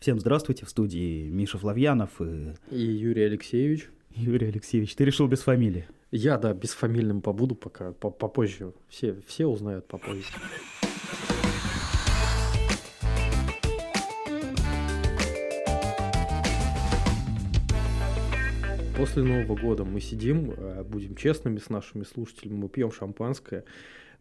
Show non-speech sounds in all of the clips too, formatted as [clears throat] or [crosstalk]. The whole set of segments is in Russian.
Всем здравствуйте, в студии Миша Флавьянов и... И Юрий Алексеевич. Юрий Алексеевич, ты решил без фамилии? Я, да, бесфамильным побуду пока, попозже. Все, все узнают попозже. После Нового года мы сидим, э, будем честными с нашими слушателями, мы пьем шампанское.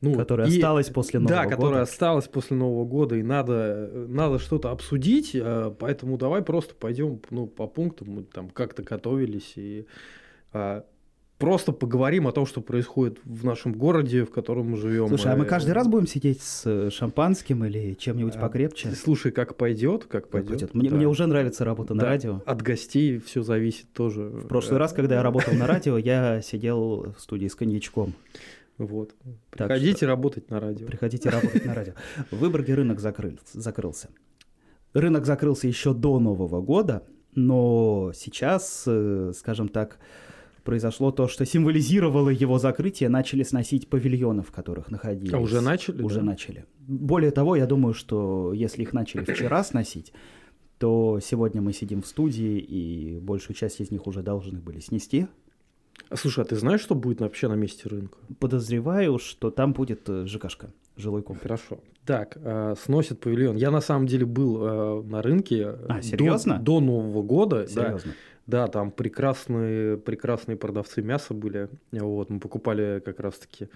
Ну, которая и, осталась после Нового да, года. Да, которая осталась после Нового года, и надо, надо что-то обсудить, э, поэтому давай просто пойдем ну, по пунктам, мы там как-то готовились и а, просто поговорим о том, что происходит в нашем городе, в котором мы живем. Слушай, а мы каждый раз будем сидеть с шампанским или чем-нибудь а, покрепче? Слушай, как пойдет, как пойдет. пойдет. Мне, да. мне уже нравится работа на да. радио. От гостей все зависит тоже. В прошлый раз, когда я работал на радио, я сидел в студии с коньячком. Вот. Приходите что, работать на радио. Приходите работать на радио. [laughs] В Выборге рынок закрылся. Рынок закрылся еще до Нового года, но сейчас, э, скажем так, произошло то, что символизировало его закрытие, начали сносить павильоны, в которых находились. А уже начали? Уже да? начали. Более того, я думаю, что если их начали вчера сносить, то сегодня мы сидим в студии, и большую часть из них уже должны были снести. А слушай, а ты знаешь, что будет вообще на месте рынка? Подозреваю, что там будет э, ЖКшка, жилой комплекс. Хорошо. Так, э, сносят павильон. Я на самом деле был э, на рынке а, серьезно? До, до Нового года. Серьезно? Да, да, там прекрасные, прекрасные продавцы мяса были. Вот, мы покупали как раз-таки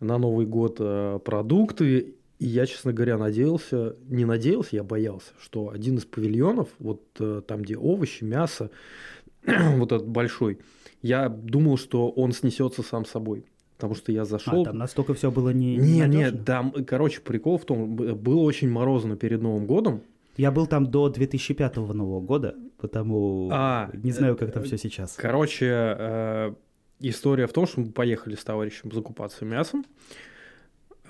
на Новый год э, продукты. И я, честно говоря, надеялся, не надеялся, я боялся, что один из павильонов, вот э, там, где овощи, мясо, [clears throat] вот этот большой, я думал, что он снесется сам собой. Потому что я зашел. А, там настолько все было не. Нет, нет, там, короче, прикол в том, было очень морозно перед Новым годом. Я был там до 2005 Нового года, потому а, не знаю, как там все сейчас. Короче, э, история в том, что мы поехали с товарищем закупаться мясом,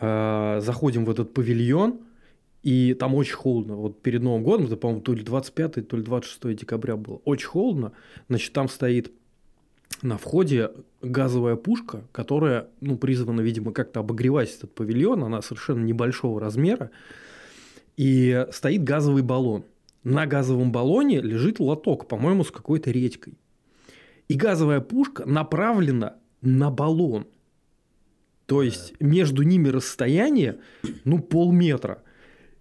э, заходим в этот павильон, и там очень холодно. Вот перед Новым годом, это, по-моему, то ли 25, то ли 26 декабря было. Очень холодно. Значит, там стоит на входе газовая пушка, которая, ну, призвана, видимо, как-то обогревать этот павильон, она совершенно небольшого размера, и стоит газовый баллон. На газовом баллоне лежит лоток, по-моему, с какой-то редькой. И газовая пушка направлена на баллон. То есть между ними расстояние, ну, полметра.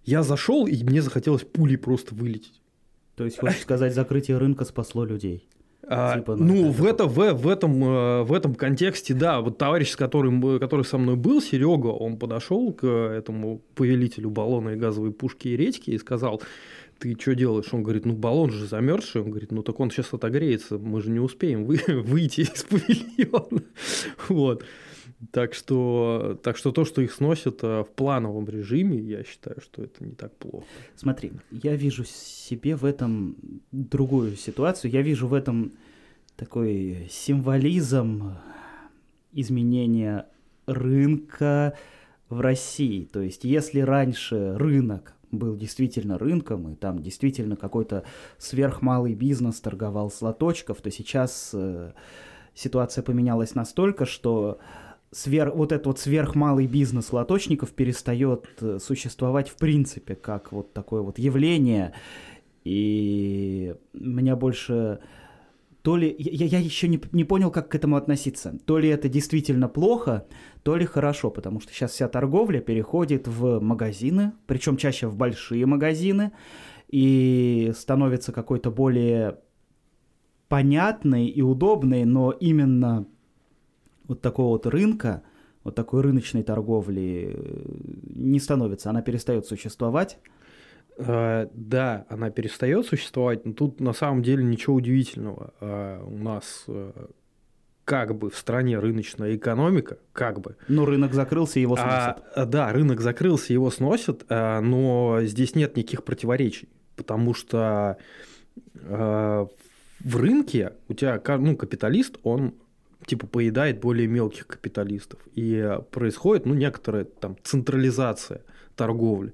Я зашел, и мне захотелось пулей просто вылететь. То есть, хочешь сказать, закрытие рынка спасло людей? А, типа, ну, в, это, в, в, этом, э, в этом контексте, да, вот товарищ, с которым, который со мной был, Серега, он подошел к этому повелителю баллона и газовой пушки и редьки и сказал, ты что делаешь? Он говорит, ну баллон же замерзший. Он говорит, ну так он сейчас отогреется, мы же не успеем вы, [laughs] выйти из павильона. [laughs] Вот. Так что, так что то, что их сносят э, в плановом режиме, я считаю, что это не так плохо. Смотри, я вижу себе в этом другую ситуацию. Я вижу в этом такой символизм изменения рынка в России. То есть, если раньше рынок был действительно рынком, и там действительно какой-то сверхмалый бизнес торговал с лоточков, то сейчас э, ситуация поменялась настолько, что свер... вот этот вот сверхмалый бизнес лоточников перестает э, существовать в принципе как вот такое вот явление. И меня больше... То ли... Я, я еще не, не понял, как к этому относиться. То ли это действительно плохо, то ли хорошо, потому что сейчас вся торговля переходит в магазины, причем чаще в большие магазины, и становится какой-то более понятной и удобной, но именно вот такого вот рынка, вот такой рыночной торговли э, не становится, она перестает существовать. Uh, да, она перестает существовать, но тут на самом деле ничего удивительного. Uh, у нас как бы в стране рыночная экономика, как бы. Но рынок закрылся, его сносят. А, да, рынок закрылся, его сносят, но здесь нет никаких противоречий, потому что в рынке у тебя ну, капиталист, он типа поедает более мелких капиталистов. И происходит, ну, некоторая там централизация торговли.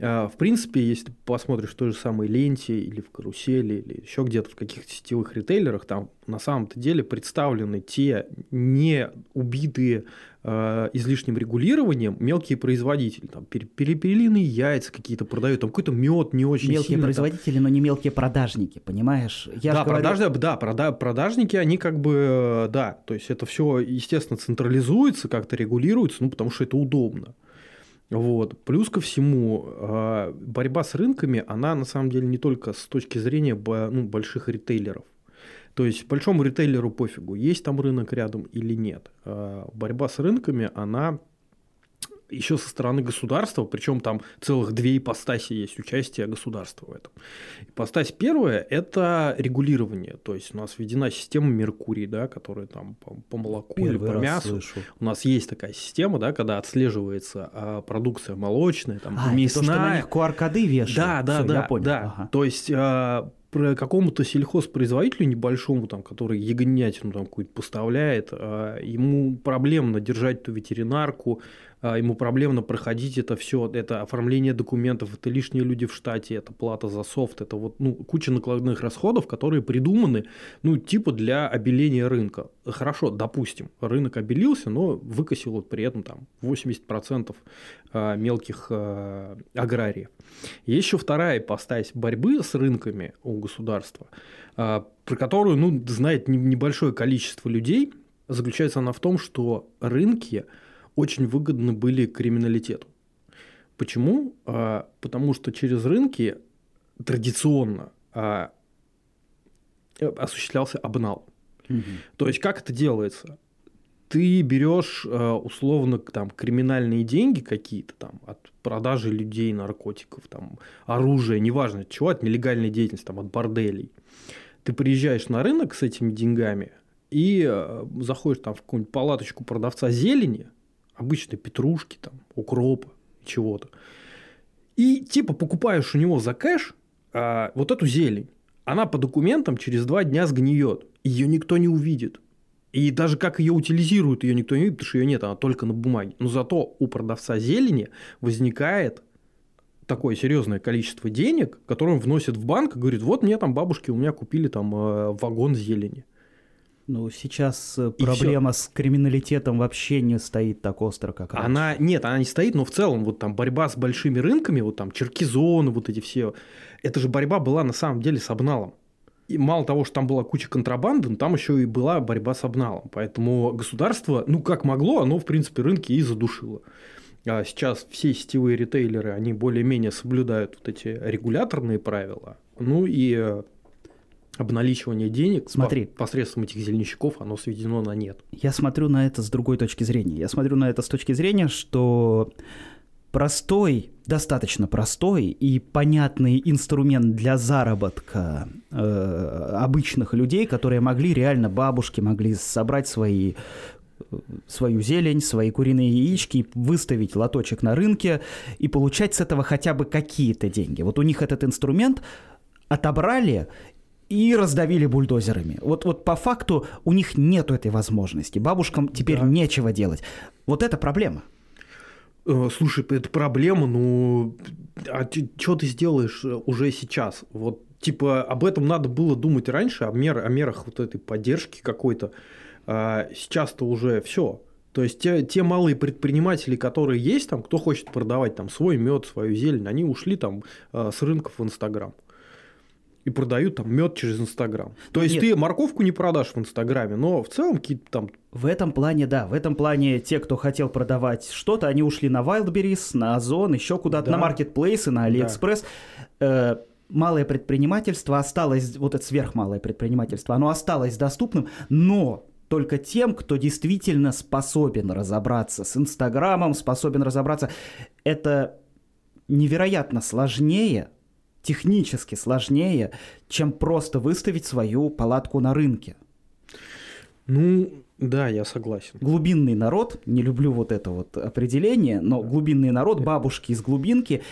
А, в принципе, если посмотришь в той же самой ленте или в карусели, или еще где-то в каких-то сетевых ритейлерах, там на самом-то деле представлены те не убитые э, излишним регулированием мелкие производители. Там перепелиные яйца какие-то продают, там какой-то мед не очень Мелкие сильно, производители, там... но не мелкие продажники, понимаешь? Я да, говорю... продаж... да, прода... продажники, они как бы, да, то есть это все, естественно, централизуется, как-то регулируется, ну, потому что это удобно. Вот. Плюс ко всему, а, борьба с рынками, она на самом деле не только с точки зрения ну, больших ритейлеров. То есть большому ритейлеру пофигу, есть там рынок рядом или нет. А, борьба с рынками, она еще со стороны государства, причем там целых две ипостаси есть участие государства в этом. Ипостась первая – это регулирование, то есть у нас введена система Меркурий, да, которая там по, по молоку Первый или по мясу. Слышу. У нас есть такая система, да, когда отслеживается а, продукция молочная, там, а, мясная. Это то, что на них QR-коды вешают. Да, да, Всё, да, я понял. да. Ага. То есть а, какому-то сельхозпроизводителю небольшому, там, который ягнятину там какую-то поставляет, а, ему проблемно держать ту ветеринарку, ему проблемно проходить это все, это оформление документов, это лишние люди в штате, это плата за софт, это вот ну, куча накладных расходов, которые придуманы, ну, типа для обеления рынка. Хорошо, допустим, рынок обелился, но выкосил вот при этом там 80% а, мелких а, аграриев. Есть еще вторая ипостась борьбы с рынками у государства, про которую, ну, знает небольшое количество людей, заключается она в том, что рынки – очень выгодны были криминалитету. Почему? А, потому что через рынки традиционно а, осуществлялся обнал. Угу. То есть как это делается? Ты берешь а, условно там криминальные деньги какие-то там от продажи людей, наркотиков, там оружия, неважно от чего, от нелегальной деятельности, там от борделей. Ты приезжаешь на рынок с этими деньгами и заходишь там в какую-нибудь палаточку продавца зелени, обычной петрушки, там, укропа, чего-то. И типа покупаешь у него за кэш а, вот эту зелень. Она по документам через два дня сгниет. Ее никто не увидит. И даже как ее утилизируют, ее никто не видит, потому что ее нет, она только на бумаге. Но зато у продавца зелени возникает такое серьезное количество денег, которое он вносит в банк и говорит, вот мне там бабушки у меня купили там э, вагон зелени. Ну, сейчас э, и проблема с криминалитетом вообще не стоит так остро, как раньше. Она, нет, она не стоит, но в целом вот там борьба с большими рынками, вот там черкизоны, вот эти все, это же борьба была на самом деле с обналом. И мало того, что там была куча контрабанды, но там еще и была борьба с обналом. Поэтому государство, ну, как могло, оно, в принципе, рынки и задушило. А сейчас все сетевые ритейлеры, они более-менее соблюдают вот эти регуляторные правила. Ну и э, обналичивание денег Смотри. посредством этих зеленщиков, оно сведено на нет. Я смотрю на это с другой точки зрения. Я смотрю на это с точки зрения, что простой, достаточно простой и понятный инструмент для заработка э, обычных людей, которые могли реально бабушки могли собрать свои свою зелень, свои куриные яички, выставить лоточек на рынке и получать с этого хотя бы какие-то деньги. Вот у них этот инструмент отобрали и раздавили бульдозерами. Вот, вот по факту у них нет этой возможности. Бабушкам теперь да. нечего делать. Вот это проблема. Э, слушай, это проблема, ну, а что ты сделаешь э, уже сейчас? Вот, типа, об этом надо было думать раньше, о, мер, о мерах вот этой поддержки какой-то. А сейчас-то уже все. То есть те, те малые предприниматели, которые есть там, кто хочет продавать там свой мед, свою зелень, они ушли там э, с рынков в Инстаграм и продают там мед через Инстаграм. То есть Нет. ты морковку не продашь в Инстаграме, но в целом какие-то там... В этом плане, да, в этом плане те, кто хотел продавать что-то, они ушли на Wildberries, на Озон, еще куда-то, да. на маркетплейсы, на Алиэкспресс. Да. Э, малое предпринимательство осталось, вот это сверхмалое предпринимательство, оно осталось доступным, но только тем, кто действительно способен разобраться с Инстаграмом, способен разобраться. Это невероятно сложнее, технически сложнее, чем просто выставить свою палатку на рынке. Ну, да, я согласен. Глубинный народ, не люблю вот это вот определение, но глубинный народ, бабушки из глубинки,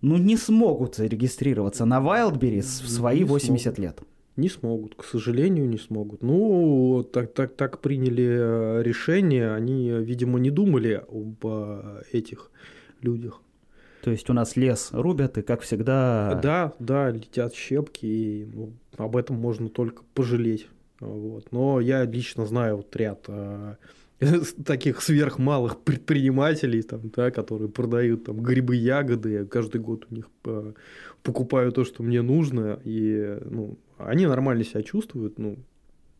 ну не смогут зарегистрироваться на Wildberries в свои не 80 смогут. лет. Не смогут, к сожалению, не смогут. Ну, так, так, так приняли э, решение, они, видимо, не думали об э, этих людях. То есть у нас лес рубят, и как всегда... Да, да, летят щепки, и ну, об этом можно только пожалеть. Вот. Но я лично знаю вот ряд а, [laughs] таких сверхмалых предпринимателей, там, да, которые продают там, грибы, ягоды. Каждый год у них а, покупаю то, что мне нужно, и ну, они нормально себя чувствуют. Ну,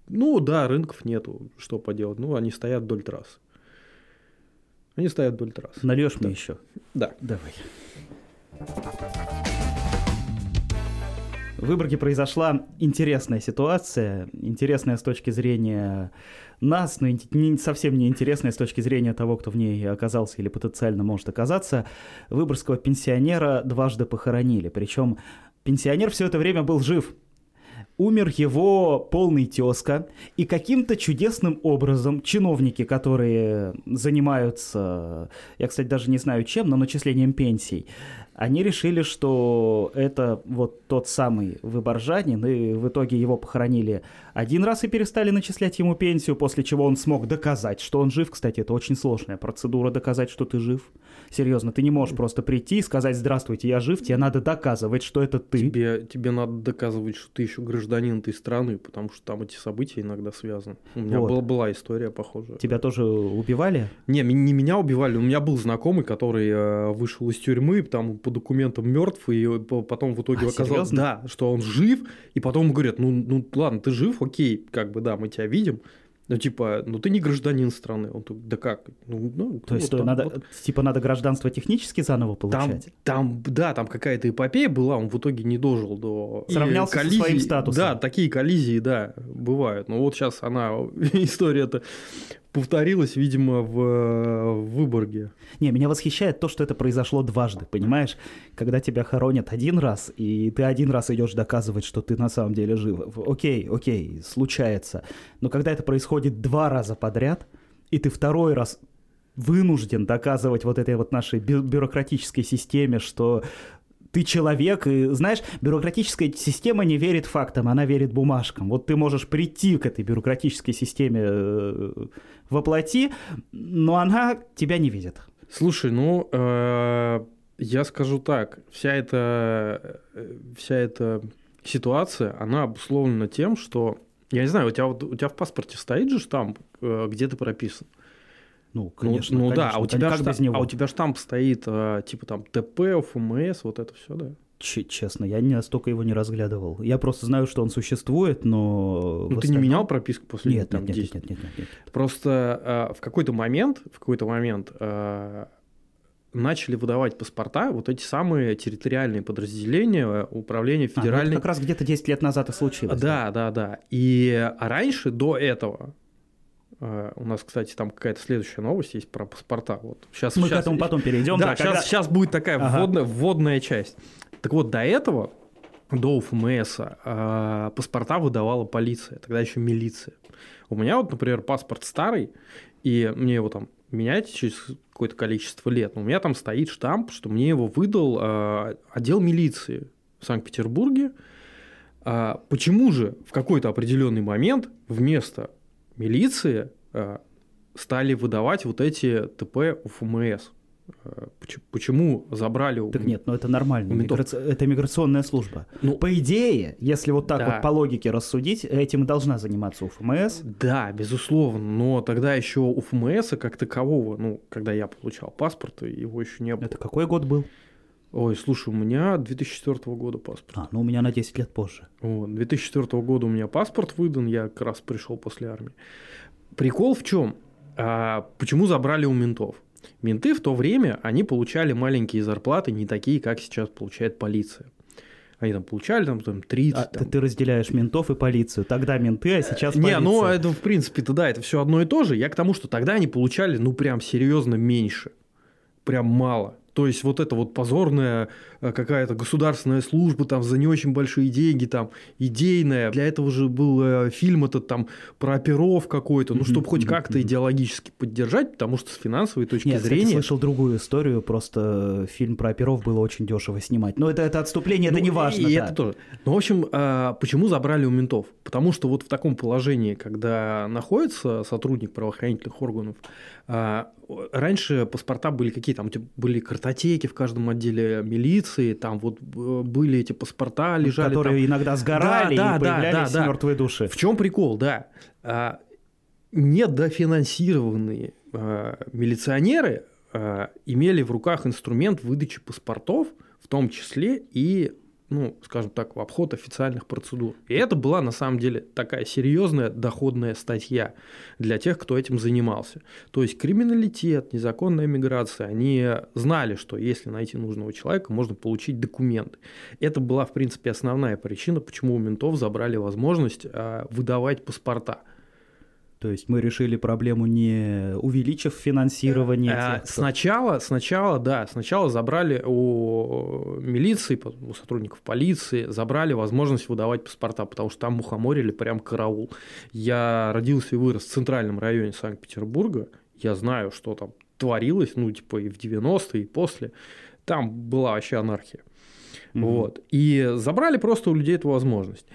ну да, рынков нету, что поделать. Ну, они стоят вдоль трассы. Они стоят вдоль трассы. Нальешь да. мне еще? Да. Давай. В Выборге произошла интересная ситуация, интересная с точки зрения нас, но не, совсем не интересная с точки зрения того, кто в ней оказался или потенциально может оказаться. Выборгского пенсионера дважды похоронили, причем пенсионер все это время был жив, умер его полный тезка, и каким-то чудесным образом чиновники, которые занимаются, я, кстати, даже не знаю чем, но начислением пенсий, они решили, что это вот тот самый выборжанин, и в итоге его похоронили один раз и перестали начислять ему пенсию, после чего он смог доказать, что он жив. Кстати, это очень сложная процедура доказать, что ты жив. Серьезно, ты не можешь просто прийти и сказать «Здравствуйте, я жив», тебе надо доказывать, что это ты. Тебе, тебе надо доказывать, что ты еще гражданин этой страны, потому что там эти события иногда связаны. У меня вот. была, была история похожая. Тебя тоже убивали? Не, не меня убивали, у меня был знакомый, который э, вышел из тюрьмы, там по документам мертв, и потом в итоге а, оказалось, да, что он жив, и потом говорят, ну, ну ладно, ты жив, окей, как бы да, мы тебя видим, ну, типа, ну ты не гражданин страны. Он тут, да как? Ну, ну, То есть, вот, там, надо, вот. типа, надо гражданство технически заново получать? Там, там да, там какая-то эпопея была, он в итоге не дожил до... Сравнялся коллизии. со своим статусом. Да, такие коллизии, да, бывают. Но вот сейчас она, [laughs] история-то повторилось, видимо, в, в Выборге. Не, меня восхищает то, что это произошло дважды, понимаешь? Когда тебя хоронят один раз, и ты один раз идешь доказывать, что ты на самом деле жив. Окей, окей, случается. Но когда это происходит два раза подряд, и ты второй раз вынужден доказывать вот этой вот нашей бюрократической системе, что ты человек, и, знаешь, бюрократическая система не верит фактам, она верит бумажкам. Вот ты можешь прийти к этой бюрократической системе э, воплоти, но она тебя не видит. Слушай, ну, э, я скажу так, вся эта, э, вся эта ситуация, она обусловлена тем, что, я не знаю, у тебя, у тебя в паспорте стоит же штамп, где ты прописан? Ну, конечно. Ну, ну конечно, да, а у, тебя штамп, без него. а у тебя штамп стоит, а, типа там ТП, ФМС, вот это все, да? Ч- честно, я не настолько его не разглядывал. Я просто знаю, что он существует, но... Ну, ты не менял прописку после нет, там, нет, 10? Нет, нет, нет, нет, нет. Просто а, в какой-то момент, в какой-то момент а, начали выдавать паспорта вот эти самые территориальные подразделения управления федеральной... А, ну, как раз где-то 10 лет назад и случилось. Да, да, да. да. И раньше, до этого, у нас, кстати, там какая-то следующая новость есть про паспорта. Вот. Сейчас, Мы сейчас, к этому потом перейдем. Да, да сейчас, когда... сейчас будет такая ага. вводная, вводная часть. Так вот, до этого, до УФМС, э, паспорта выдавала полиция, тогда еще милиция. У меня вот, например, паспорт старый, и мне его там менять через какое-то количество лет. Но у меня там стоит штамп, что мне его выдал э, отдел милиции в Санкт-Петербурге. А почему же в какой-то определенный момент вместо милиции э, стали выдавать вот эти ТП УФМС. Э, почему забрали Так нет, ну это нормально. Мигра... Это миграционная служба. Ну, по идее, если вот так да. вот по логике рассудить, этим и должна заниматься УФМС. Да, безусловно. Но тогда еще УФМС как такового, ну, когда я получал паспорт, его еще не было. Это какой год был? Ой, слушай, у меня 2004 года паспорт. А, ну у меня на 10 лет позже. Вот, 2004 года у меня паспорт выдан, я как раз пришел после армии. Прикол в чем? А, почему забрали у ментов? Менты в то время, они получали маленькие зарплаты, не такие, как сейчас получает полиция. Они там получали там, там 30. А там... Ты, разделяешь ментов и полицию. Тогда менты, а сейчас полиция. Не, ну это в принципе-то да, это все одно и то же. Я к тому, что тогда они получали ну прям серьезно меньше. Прям мало. То есть вот это вот позорная э, какая-то государственная служба там за не очень большие деньги, там идейная. Для этого же был э, фильм этот там про оперов какой-то, ну, чтобы хоть как-то идеологически поддержать, потому что с финансовой точки Нет, зрения... Я слышал другую историю, просто фильм про оперов было очень дешево снимать. Но это, это отступление, ну, это не важно. И да. это тоже. Ну, в общем, а, почему забрали у ментов? Потому что вот в таком положении, когда находится сотрудник правоохранительных органов, раньше паспорта были какие там, были картотеки в каждом отделе милиции, там вот э, были эти паспорта, лежали Которые там. иногда сгорали Да, да, и да, появлялись да, да. мертвые души. В чем прикол, да? А, недофинансированные а, милиционеры а, имели в руках инструмент выдачи паспортов, в том числе и, ну, скажем так, в обход официальных процедур. И это была на самом деле такая серьезная доходная статья для тех, кто этим занимался. То есть криминалитет, незаконная миграция, они знали, что если найти нужного человека, можно получить документы. Это была, в принципе, основная причина, почему у ментов забрали возможность а, выдавать паспорта. То есть мы решили проблему не увеличив финансирование. А, тех, кто- Сначала, сначала, да, сначала забрали у милиции, у сотрудников полиции, забрали возможность выдавать паспорта, потому что там мухоморили прям караул. Я родился и вырос в центральном районе Санкт-Петербурга, я знаю, что там творилось, ну, типа и в 90-е, и после. Там была вообще анархия. Мгм. Вот. И забрали просто у людей эту возможность.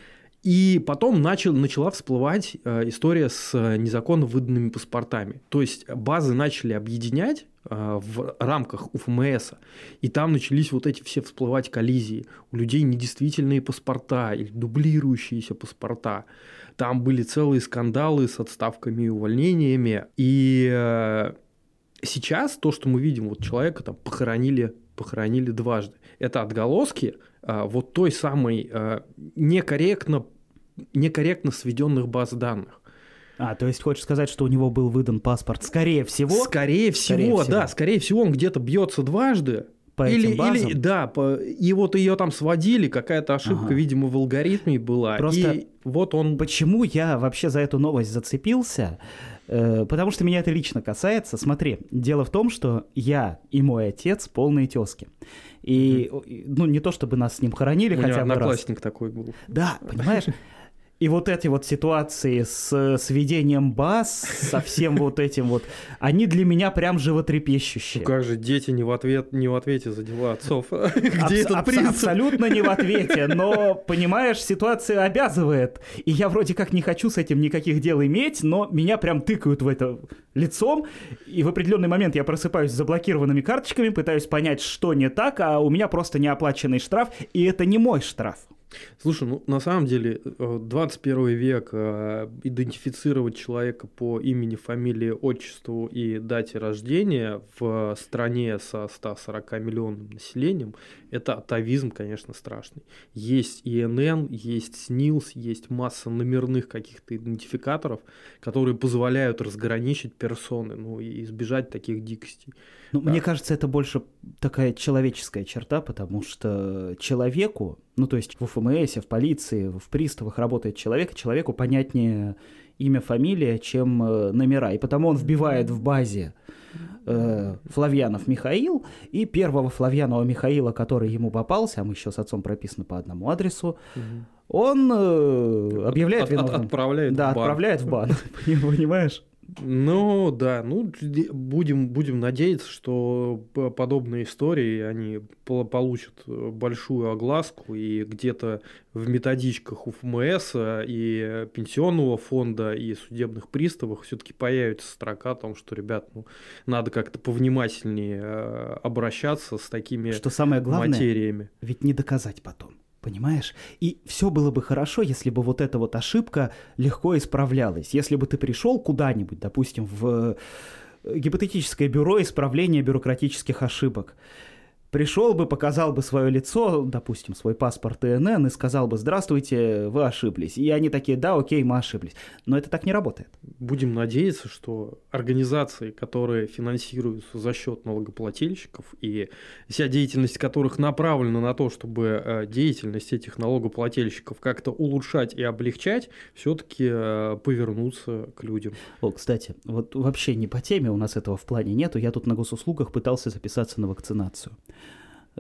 И потом начал, начала всплывать э, история с э, незаконно выданными паспортами. То есть базы начали объединять э, в рамках УФМС, и там начались вот эти все всплывать коллизии. У людей недействительные паспорта или дублирующиеся паспорта. Там были целые скандалы с отставками и увольнениями. И сейчас то, что мы видим, вот человека там похоронили, похоронили дважды. Это отголоски вот той самой некорректно, некорректно сведенных баз данных. А, то есть хочешь сказать, что у него был выдан паспорт, скорее всего, Скорее всего, Скорее всего. да, скорее всего, он где-то бьется дважды. по или, этим базам? или, да, по- и вот ее там сводили, какая-то ошибка, Ага. видимо, в алгоритме была. Просто И вот он... Почему я вообще за эту новость зацепился? Э, Потому что меня это лично касается. Смотри, дело в том, что я и мой отец полные тески. И, ну, не то чтобы нас с ним хоронили У хотя бы раз. одноклассник такой был. Да, понимаешь? И вот эти вот ситуации с сведением баз, со всем вот этим вот, они для меня прям животрепещущие. Ну как же дети не в, ответ, не в ответе за дела отцов? [laughs] Где этот принцип? Абсолютно не в ответе, но, понимаешь, ситуация обязывает. И я вроде как не хочу с этим никаких дел иметь, но меня прям тыкают в это лицом, и в определенный момент я просыпаюсь с заблокированными карточками, пытаюсь понять, что не так, а у меня просто неоплаченный штраф, и это не мой штраф. Слушай, ну на самом деле э, 21 век э, идентифицировать человека по имени, фамилии, отчеству и дате рождения в стране со 140 миллионным населением это атовизм, конечно, страшный. Есть ИНН, есть СНИЛС, есть масса номерных каких-то идентификаторов, которые позволяют разграничить персоны, ну и избежать таких дикостей. Ну, Да. мне кажется, это больше такая человеческая черта, потому что человеку, ну, то есть в ФМС, в полиции, в приставах работает человек, человеку понятнее имя, фамилия, чем э, номера. И потому он вбивает в базе э, Флавьянов Михаил, и первого Флавьянова Михаила, который ему попался, а мы еще с отцом прописаны по одному адресу, он э, объявляет От- от- виновным. отправляет да, в бан. отправляет в бан. [laughs] Понимаешь? Ну да, ну будем, будем надеяться, что подобные истории, они пол- получат э, большую огласку и где-то в методичках УФМС а, и пенсионного фонда и судебных приставах все-таки появится строка о том, что, ребят, ну, надо как-то повнимательнее э, обращаться с такими Что самое главное, материями. ведь не доказать потом. Понимаешь? И все было бы хорошо, если бы вот эта вот ошибка легко исправлялась. Если бы ты пришел куда-нибудь, допустим, в э, гипотетическое бюро исправления бюрократических ошибок. Пришел бы, показал бы свое лицо, допустим, свой паспорт ИНН и сказал бы «Здравствуйте, вы ошиблись». И они такие «Да, окей, мы ошиблись». Но это так не работает. Будем надеяться, что организации, которые финансируются за счет налогоплательщиков и вся деятельность которых направлена на то, чтобы э, деятельность этих налогоплательщиков как-то улучшать и облегчать, все-таки повернутся к людям. О, кстати, вот вообще не по теме, у нас этого в плане нету. Я тут на госуслугах пытался записаться на вакцинацию.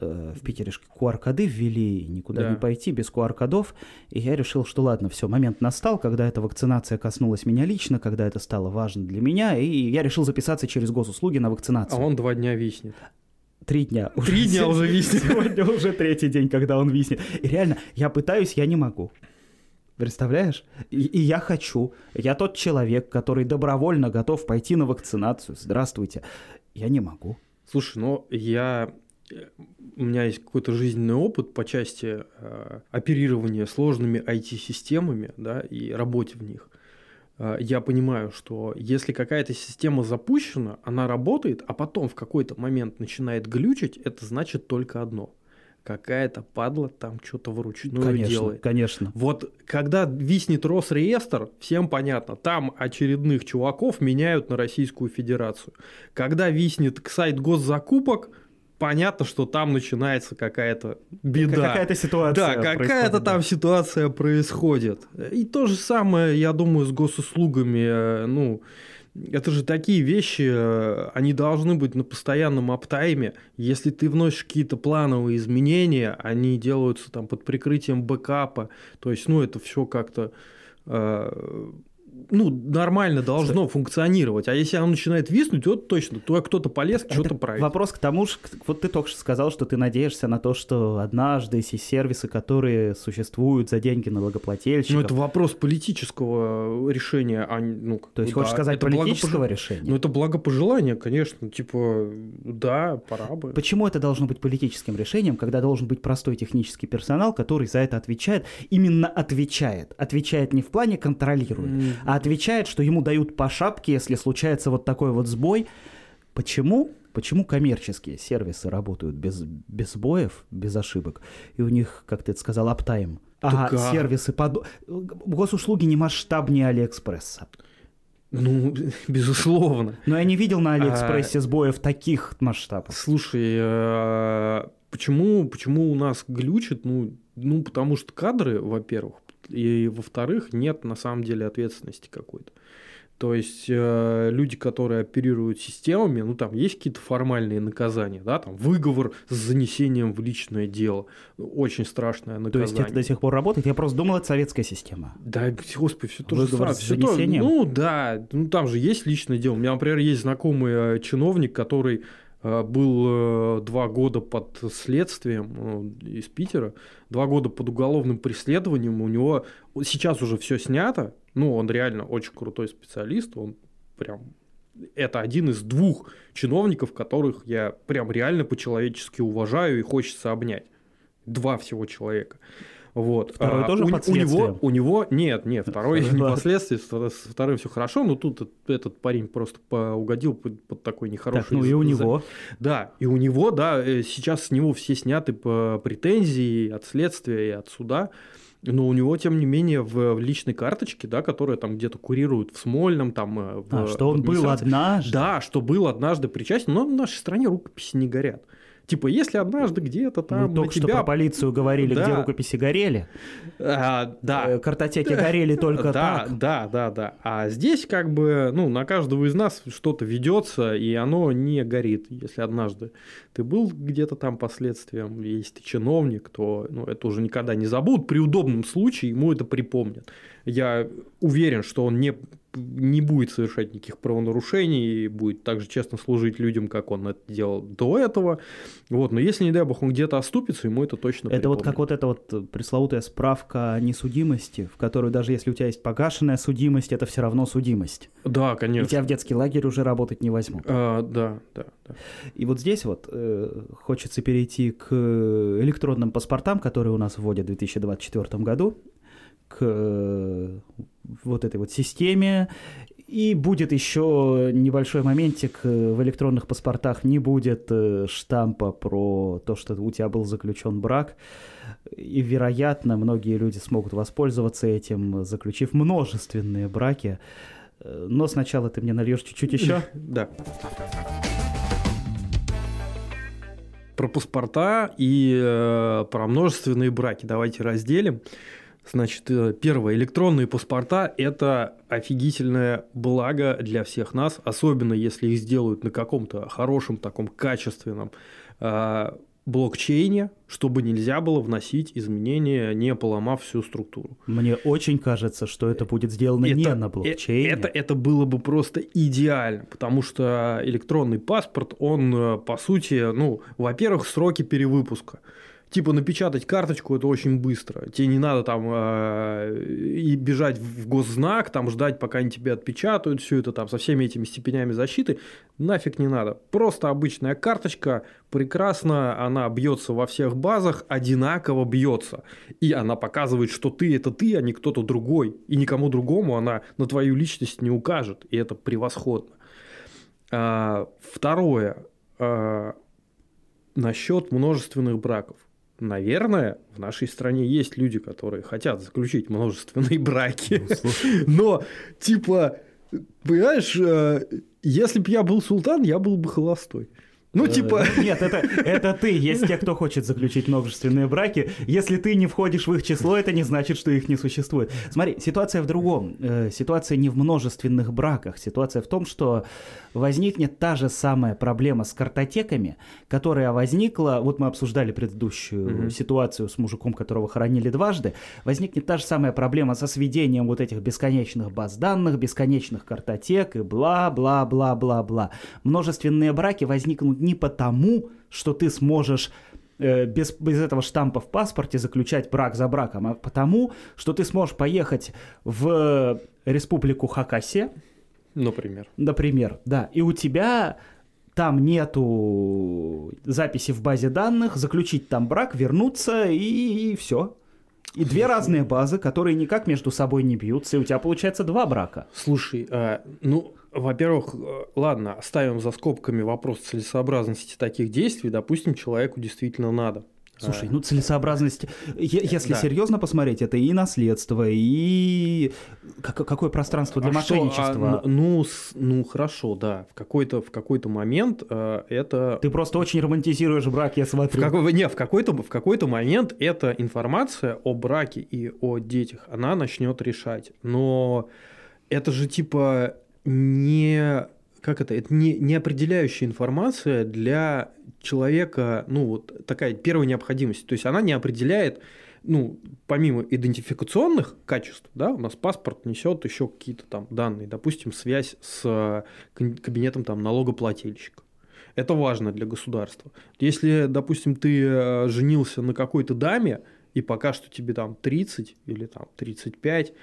Э, В Питере QR-коды ввели, никуда Да. не пойти без QR-кодов. И я решил, что ладно, все, момент настал, когда эта вакцинация коснулась меня лично, когда это стало важно для меня, и я решил записаться через госуслуги на А вакцинацию. он два дня виснет. Три дня. Три дня [laughs] уже виснет. Сегодня уже третий день, когда он виснет. И реально, я пытаюсь, я не могу. Представляешь? И, и я хочу. Я тот человек, который добровольно готов пойти на вакцинацию. Здравствуйте. Я не могу. Слушай, ну я у меня есть какой-то жизненный опыт по части э, оперирования сложными IT-системами да, и работе в них. Э, я понимаю, что если какая-то система запущена, она работает, а потом в какой-то момент начинает глючить, это значит только одно – какая-то падла там что-то вручную конечно, делает. Конечно. Вот когда виснет Росреестр, всем понятно, там очередных чуваков меняют на Российскую Федерацию. Когда виснет сайт госзакупок, понятно, что там начинается какая-то беда. Какая-то ситуация. Да, какая-то там да. ситуация происходит. И то же самое, я думаю, с госуслугами. Э, ну, это же такие вещи, э, они должны быть на постоянном аптайме. Если ты вносишь какие-то плановые изменения, они делаются там под прикрытием бэкапа. То есть, ну, это все как-то э, ну, нормально должно что? функционировать. А если оно начинает виснуть, то точно, то кто-то полез, что-то править. Вопрос к тому же, вот ты только что сказал, что ты надеешься на то, что однажды все сервисы, которые существуют за деньги налогоплательщиков... Ну, это вопрос политического решения, а ну, То есть, да, хочешь сказать, политического благопож... решения? Ну, это благопожелание, конечно, типа, да, пора бы. Почему это должно быть политическим решением, когда должен быть простой технический персонал, который за это отвечает, именно отвечает, отвечает не в плане контролирует, а отвечает, что ему дают по шапке, если случается вот такой вот сбой. Почему? Почему коммерческие сервисы работают без, без сбоев, без ошибок, и у них, как ты это сказал, аптайм? Ага, а... сервисы под... Госуслуги не масштабнее Алиэкспресса. Ну, [laughs] безусловно. Но я не видел на Алиэкспрессе а... сбоев таких масштабов. Слушай, а... почему, почему у нас глючит? Ну, ну, потому что кадры, во-первых, и, во-вторых, нет на самом деле ответственности какой-то. То есть э, люди, которые оперируют системами, ну там есть какие-то формальные наказания, да, там выговор с занесением в личное дело, очень страшное наказание. То есть это до сих пор работает? Я просто думал, это советская система. Да, господи, все то же самое. С занесением? То, ну да, ну там же есть личное дело. У меня, например, есть знакомый э, чиновник, который был э, два года под следствием э, из Питера, два года под уголовным преследованием. У него сейчас уже все снято. Ну, он реально очень крутой специалист. Он прям это один из двух чиновников, которых я прям реально по-человечески уважаю и хочется обнять. Два всего человека. Вот. Второй а, тоже у, у него, у него нет, нет, второй [laughs] не последствия, с вторым все хорошо, но тут этот парень просто угодил под, под такой нехороший. Так, ну и у него. Да, и у него, да, э, сейчас с него все сняты по претензии от следствия и от суда. Но у него, тем не менее, в, личной карточке, да, которая там где-то курирует в Смольном, там... Э, в, а, что он был однажды? Да, что был однажды причастен, но в нашей стране рукописи не горят. Типа, если однажды где-то там Мы только тебя... что про полицию говорили, да. где рукописи горели. А, да. Э, картотеки горели только да, так. Да, да, да. А здесь как бы, ну, на каждого из нас что-то ведется, и оно не горит. Если однажды ты был где-то там последствием, если ты чиновник, то ну, это уже никогда не забудут. При удобном случае ему это припомнят. Я уверен, что он не не будет совершать никаких правонарушений, и будет также честно служить людям, как он это делал до этого. Вот. Но если, не дай бог, он где-то оступится, ему это точно Это припомнит. вот как вот эта вот пресловутая справка о несудимости, в которую даже если у тебя есть погашенная судимость, это все равно судимость. Да, конечно. И тебя в детский лагерь уже работать не возьмут. А, да, да, да. И вот здесь вот э, хочется перейти к электронным паспортам, которые у нас вводят в 2024 году к э, вот этой вот системе. И будет еще небольшой моментик, э, в электронных паспортах не будет э, штампа про то, что у тебя был заключен брак. И, вероятно, многие люди смогут воспользоваться этим, заключив множественные браки. Но сначала ты мне нальешь чуть-чуть еще. [laughs] Да. Про паспорта и э, про множественные браки давайте разделим. Значит, э, первое, электронные паспорта – это офигительное благо для всех нас, особенно если их сделают на каком-то хорошем, таком качественном э, блокчейне, чтобы нельзя было вносить изменения, не поломав всю структуру. Мне очень кажется, что это будет сделано это, не на блокчейне. Это, это было бы просто идеально, потому что электронный паспорт, он, э, по сути, ну, во-первых, сроки перевыпуска – Типа напечатать карточку это очень быстро. Тебе не надо там э, и бежать в госзнак, там ждать, пока они тебе отпечатают все это там со всеми этими степенями защиты. Нафиг не надо. Просто обычная карточка, прекрасно, она бьется во всех базах, одинаково бьется. И она показывает, что ты это ты, а не кто-то другой. И никому другому она на твою личность не укажет. И это превосходно. А, второе. А, насчет множественных браков. Наверное, в нашей стране есть люди, которые хотят заключить множественные браки. Ну, Но, типа, понимаешь, э, если бы я был султан, я был бы холостой. Ну, э, типа... Нет, это, [laughs] это ты. Есть те, кто хочет заключить множественные браки. Если ты не входишь в их число, это не значит, что их не существует. Смотри, ситуация в другом. Э, ситуация не в множественных браках. Ситуация в том, что возникнет та же самая проблема с картотеками, которая возникла... Вот мы обсуждали предыдущую mm-hmm. ситуацию с мужиком, которого хоронили дважды. Возникнет та же самая проблема со сведением вот этих бесконечных баз данных, бесконечных картотек и бла-бла-бла-бла-бла. Множественные браки возникнут не потому, что ты сможешь э, без, без этого штампа в паспорте заключать брак за браком, а потому, что ты сможешь поехать в республику Хакасия. Например. Например, да. И у тебя там нету записи в базе данных, заключить там брак, вернуться и, и все. И две разные базы, которые никак между собой не бьются, и у тебя получается два брака. Слушай, а, ну, во-первых, э, ладно, оставим за скобками вопрос целесообразности таких действий. Допустим, человеку действительно надо. Слушай, ну целесообразность, если да. серьезно посмотреть, это и наследство, и какое пространство для а мошенничества. Что, а, ну, ну хорошо, да, в какой-то в какой-то момент э, это. Ты просто очень романтизируешь брак, я смотрю. В какой, не, в какой-то в какой-то момент эта информация о браке и о детях, она начнет решать, но это же типа не как это, это не, не определяющая информация для человека, ну, вот такая первая необходимость. То есть она не определяет, ну, помимо идентификационных качеств, да, у нас паспорт несет еще какие-то там данные, допустим, связь с кабинетом там налогоплательщика. Это важно для государства. Если, допустим, ты э, женился на какой-то даме, и пока что тебе там 30 или там 35,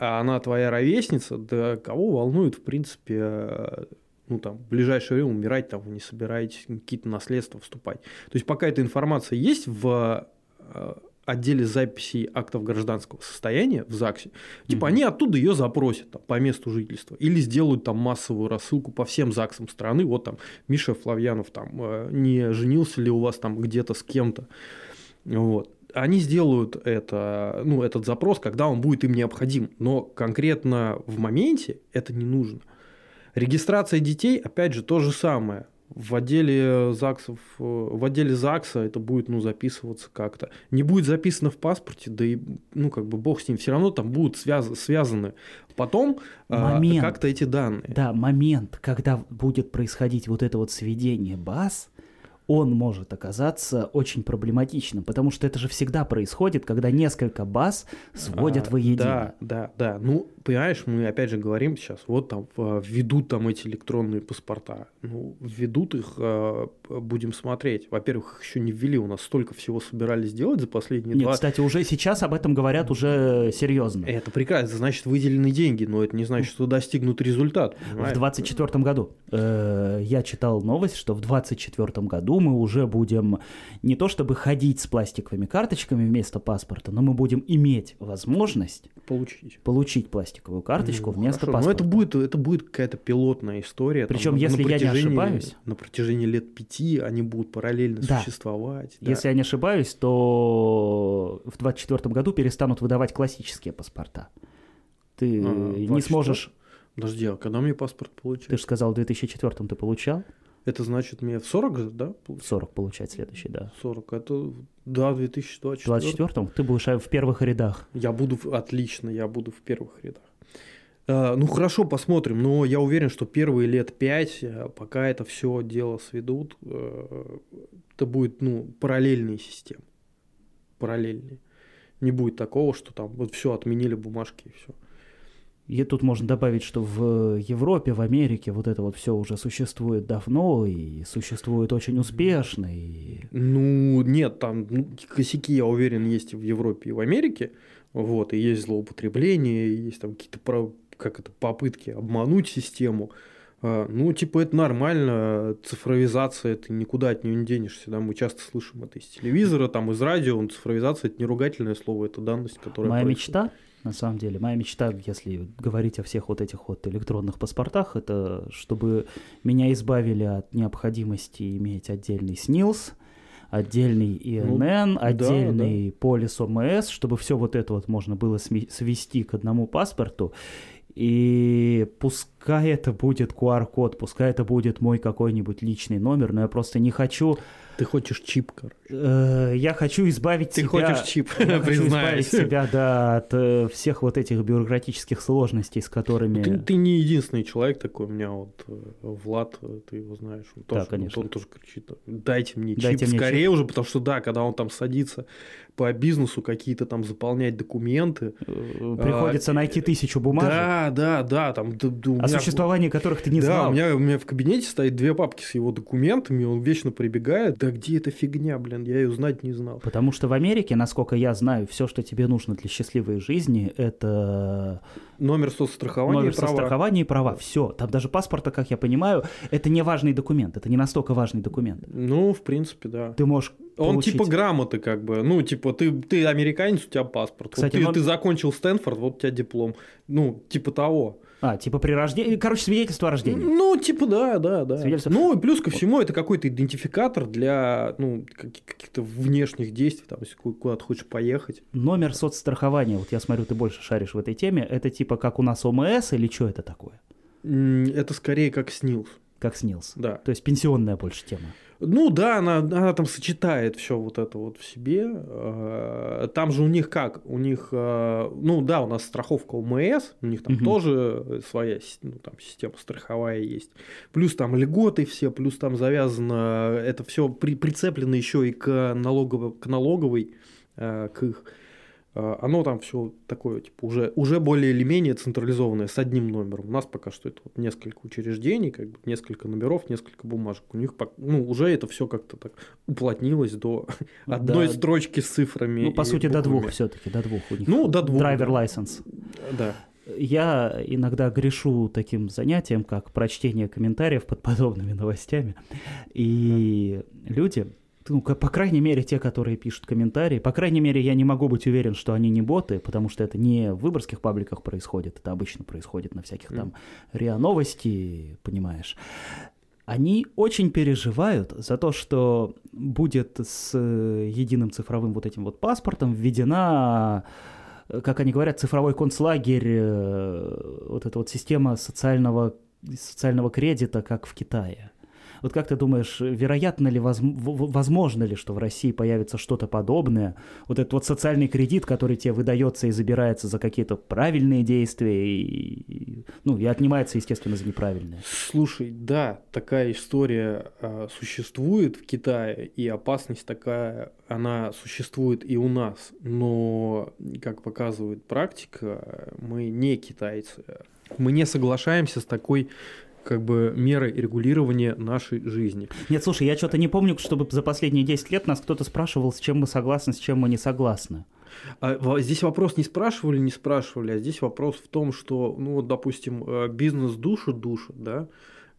а она твоя ровесница, да кого волнует, в принципе, э, ну, там, в ближайшее время умирать там вы не собираетесь, какие-то наследства вступать. То есть, пока эта информация есть в э, отделе записей актов гражданского состояния в ЗАГСе, типа mm-hmm. они оттуда ее запросят там, по месту жительства или сделают там массовую рассылку по всем ЗАГСам страны. Вот там Миша Флавьянов там э, не женился ли у вас там где-то с кем-то. Вот они сделают это, ну, этот запрос, когда он будет им необходим, но конкретно в моменте это не нужно. Регистрация детей, опять же, то же самое. В отделе ЗАГСов, в отделе ЗАГСа это будет ну, записываться как-то. Не будет записано в паспорте, да и ну как бы бог с ним, все равно там будут связ, связаны потом а, момент, а, как-то эти данные. Да, момент, когда будет происходить вот это вот сведение баз, он может оказаться очень проблематичным, потому что это же всегда происходит, когда несколько баз сводят а, воедино. Да, да, да. Ну, понимаешь, мы опять же говорим сейчас, вот там введут там эти электронные паспорта. Ну, введут их, а, будем смотреть. Во-первых, их еще не ввели, у нас столько всего собирались сделать за последние Нет, два... кстати, уже сейчас об этом говорят уже серьезно. Это прекрасно, значит, выделены деньги, но это не значит, что достигнут результат. Понимаешь? В 2024 году э, я читал новость, что в 2024 году мы уже будем не то чтобы ходить с пластиковыми карточками вместо паспорта, но мы будем иметь возможность получить, получить пластиковую карточку ну, вместо хорошо. паспорта. Но это будет, это будет какая-то пилотная история. Причем, там, если я не ошибаюсь... На протяжении лет пяти они будут параллельно да. существовать. Да. Если я не ошибаюсь, то в 2024 году перестанут выдавать классические паспорта. Ты а, не сможешь... Подожди, а когда мне паспорт получить? Ты же сказал, в 2004 ты получал? Это значит мне в 40, да? В 40 получать следующий, да. 40, это, да, 2024. В 24 ты будешь в первых рядах. Я буду, отлично, я буду в первых рядах. А, ну хорошо, посмотрим, но я уверен, что первые лет пять, э, пока это все дело сведут, э, это будет, ну, параллельные системы. Параллельные. Не будет такого, что там вот все отменили бумажки и все. И тут можно добавить, что в Европе, в Америке вот это вот все уже существует давно и существует очень успешно. И... Ну, нет, там ну, косяки, я уверен, есть и в Европе, и в Америке. Вот, и есть злоупотребление, и есть там какие-то как это, попытки обмануть систему. А, ну, типа, это нормально, цифровизация, ты никуда от нее не денешься. Да? Мы часто слышим это из телевизора, там, из радио. Цифровизация – это не ругательное слово, это данность, которая Моя происходит. мечта на самом деле. Моя мечта, если говорить о всех вот этих вот электронных паспортах, это чтобы меня избавили от необходимости иметь отдельный СНИЛС, отдельный ИНН, ну, отдельный да, да. полис ОМС, чтобы все вот это вот можно было свести к одному паспорту. И пускай это будет QR-код, пускай это будет мой какой-нибудь личный номер, но я просто не хочу ты хочешь чип, короче. Э, я хочу избавить Ты себя... Ты хочешь чип, я хочу избавить себя, да, от э, всех вот этих бюрократических сложностей, с которыми... Ты, ты не единственный человек такой, у меня вот э, Влад, ты его знаешь, он тоже, да, конечно. он тоже кричит, дайте мне дайте чип мне скорее чип. уже, потому что, да, когда он там садится по бизнесу какие-то там заполнять документы. Приходится а, найти тысячу бумажек. Да, да, да. Там, да, да, о существовании которых ты не да, знал. У меня, у меня в кабинете стоит две папки с его документами, он вечно прибегает. Да где эта фигня, блин, я ее знать не знал. Потому что в Америке, насколько я знаю, все, что тебе нужно для счастливой жизни, это номер соцстрахования номер и права. соцстрахования и права. Все. Там даже паспорта, как я понимаю, это не важный документ. Это не настолько важный документ. Ну, в принципе, да. Ты можешь он получить... типа грамоты как бы. Ну, типа, ты, ты американец, у тебя паспорт. Кстати, вот ты, но... ты закончил Стэнфорд, вот у тебя диплом. Ну, типа того. А, типа при рождении, короче, свидетельство о рождении. Ну, типа, да, да, да. Свидетельство... Ну, и плюс ко всему, это какой-то идентификатор для, ну, каких-то внешних действий, там, если куда ты хочешь поехать. Номер соцстрахования, вот я смотрю, ты больше шаришь в этой теме, это типа как у нас ОМС или что это такое? Это скорее как СНИЛС. Как СНИЛС. Да. То есть пенсионная больше тема. Ну да, она, она там сочетает все вот это вот в себе. Э, там же у них как? У них, э, ну да, у нас страховка УМС, у них там угу. тоже своя ну, там, система страховая есть. Плюс там льготы все, плюс там завязано, это все при, прицеплено еще и к, налоговой, к налоговой, э, к их оно там все такое, типа, уже, уже более или менее централизованное, с одним номером. У нас пока что это вот несколько учреждений, как бы несколько номеров, несколько бумажек. У них ну, уже это все как-то так уплотнилось до [laughs] одной да. строчки с цифрами. Ну, по сути, буквами. до двух все-таки, до двух у них. Ну, до двух. Драйвер лайсенс. Да. Я иногда грешу таким занятием, как прочтение комментариев под подобными новостями. И люди ну, по крайней мере, те, которые пишут комментарии, по крайней мере, я не могу быть уверен, что они не боты, потому что это не в выборских пабликах происходит, это обычно происходит на всяких там РИА Новости, понимаешь. Они очень переживают за то, что будет с единым цифровым вот этим вот паспортом введена как они говорят, цифровой концлагерь, э, вот эта вот система социального, социального кредита, как в Китае. Вот как ты думаешь, вероятно ли, возможно ли, что в России появится что-то подобное? Вот этот вот социальный кредит, который тебе выдается и забирается за какие-то правильные действия, и, ну, и отнимается, естественно, за неправильные. Слушай, да, такая история э, существует в Китае, и опасность такая, она существует и у нас. Но, как показывает практика, мы не китайцы. Мы не соглашаемся с такой как бы меры регулирования нашей жизни. Нет, слушай, я что-то не помню, чтобы за последние 10 лет нас кто-то спрашивал, с чем мы согласны, с чем мы не согласны. А, здесь вопрос не спрашивали, не спрашивали, а здесь вопрос в том, что, ну вот, допустим, э, бизнес душит, душит, да,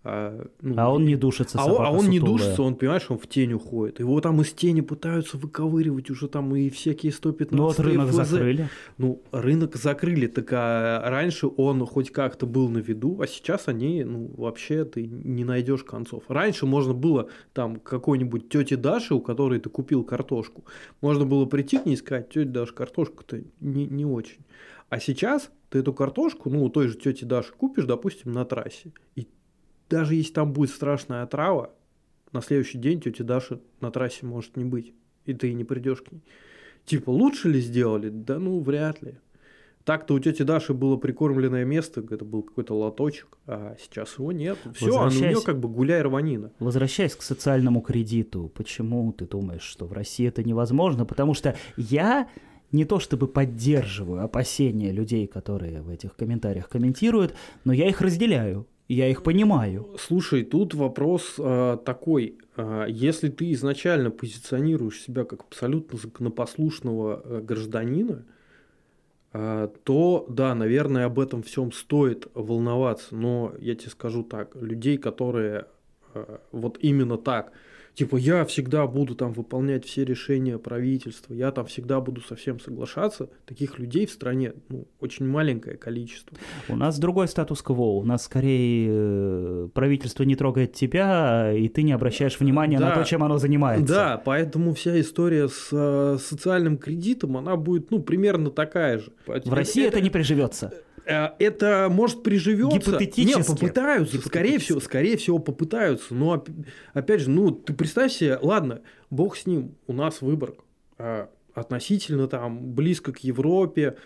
а, ну, а он не душится, а, он, а он не душится, он, понимаешь, он в тень уходит. Его там из тени пытаются выковыривать уже там и всякие 115 Ну вот рынок ФЗ. закрыли. Ну, рынок закрыли, так а раньше он хоть как-то был на виду, а сейчас они, ну, вообще ты не найдешь концов. Раньше можно было там какой-нибудь тете Даши, у которой ты купил картошку, можно было прийти к ней и сказать, тетя Даша, картошка-то не, не очень. А сейчас ты эту картошку, ну, у той же тети Даши купишь, допустим, на трассе, и даже если там будет страшная отрава, на следующий день тети Даши на трассе может не быть, и ты не придешь к ней. Типа, лучше ли сделали? Да ну, вряд ли. Так-то у тети Даши было прикормленное место, это был какой-то лоточек, а сейчас его нет. Все, а у нее как бы гуляй рванина. Возвращаясь к социальному кредиту, почему ты думаешь, что в России это невозможно? Потому что я не то чтобы поддерживаю опасения людей, которые в этих комментариях комментируют, но я их разделяю. Я их понимаю. Слушай, тут вопрос э, такой. Э, если ты изначально позиционируешь себя как абсолютно законопослушного э, гражданина, э, то да, наверное, об этом всем стоит волноваться. Но я тебе скажу так, людей, которые э, вот именно так типа я всегда буду там выполнять все решения правительства, я там всегда буду со всем соглашаться, таких людей в стране ну, очень маленькое количество. У нас другой статус-кво, у нас скорее э, правительство не трогает тебя, и ты не обращаешь внимания да, на то, чем оно занимается. Да, поэтому вся история с э, социальным кредитом, она будет ну, примерно такая же. В России это, это не приживется. Э, это может приживется. Гипотетически. Нет, попытаются, скорее всего, скорее всего попытаются. Но опять же, ну ты представь себе, ладно, бог с ним, у нас выбор э, относительно там близко к Европе,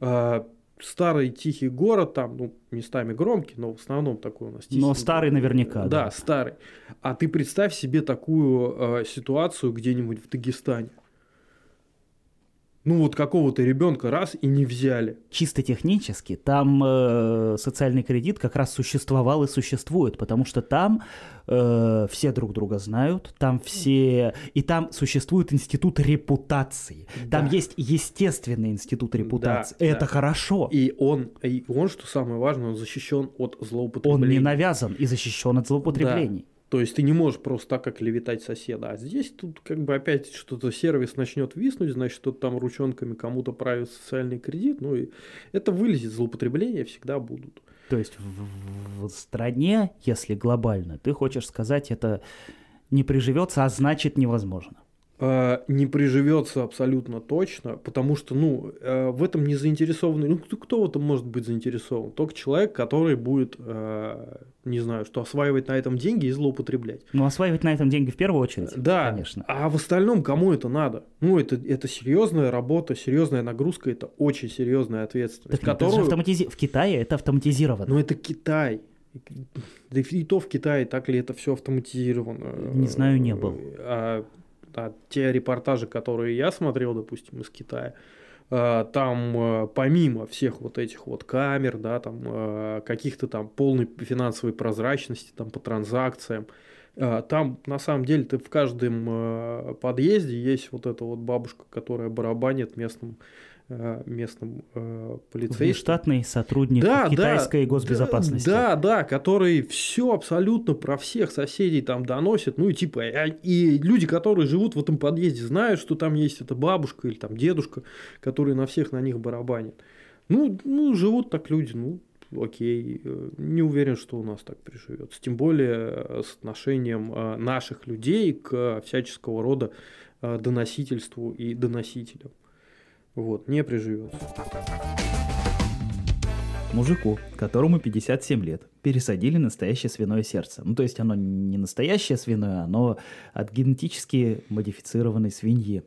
э, старый тихий город, там, ну, местами громкий, но в основном такой у нас тихий. Но старый наверняка. Да, да, старый. А ты представь себе такую э, ситуацию где-нибудь в Дагестане ну вот какого-то ребенка раз и не взяли. Чисто технически там э, социальный кредит как раз существовал и существует, потому что там э, все друг друга знают, там все и там существует институт репутации, да. там есть естественный институт репутации. Да, Это да. хорошо. И он, и он, что самое важное, он защищен от злоупотреблений. Он не навязан и защищен от злоупотреблений. Да. То есть ты не можешь просто так, как левитать соседа. А здесь тут как бы опять что-то сервис начнет виснуть, значит, что-то там ручонками кому-то правит социальный кредит. Ну и это вылезет, злоупотребления всегда будут. То есть в, в стране, если глобально, ты хочешь сказать, это не приживется, а значит невозможно. Э, не приживется абсолютно точно, потому что, ну, э, в этом не заинтересованный, ну, кто, кто в этом может быть заинтересован? Только человек, который будет, э, не знаю, что осваивать на этом деньги и злоупотреблять. Ну, осваивать на этом деньги в первую очередь, да, конечно. А в остальном кому это надо? Ну, это, это серьезная работа, серьезная нагрузка, это очень серьезная ответственность. Так которую... это автоматизи... В Китае это автоматизировано. Ну, это Китай. Да и то в Китае так ли это все автоматизировано? Не знаю, не был. А а те репортажи, которые я смотрел, допустим, из Китая, э, там э, помимо всех вот этих вот камер, да, там э, каких-то там полной финансовой прозрачности там по транзакциям, там на самом деле ты в каждом подъезде есть вот эта вот бабушка, которая барабанит местным местным э, полицейским. Штатный сотрудник да, китайской да, госбезопасности. Да, да, который все абсолютно про всех соседей там доносит. Ну и типа, и люди, которые живут в этом подъезде, знают, что там есть эта бабушка или там дедушка, который на всех на них барабанит. Ну, ну живут так люди, ну, окей, э, не уверен, что у нас так приживется. Тем более э, с отношением наших людей к всяческого рода доносительству и доносителям. Вот, не приживется. Мужику, которому 57 лет, пересадили настоящее свиное сердце. Ну, то есть оно не настоящее свиное, оно от генетически модифицированной свиньи.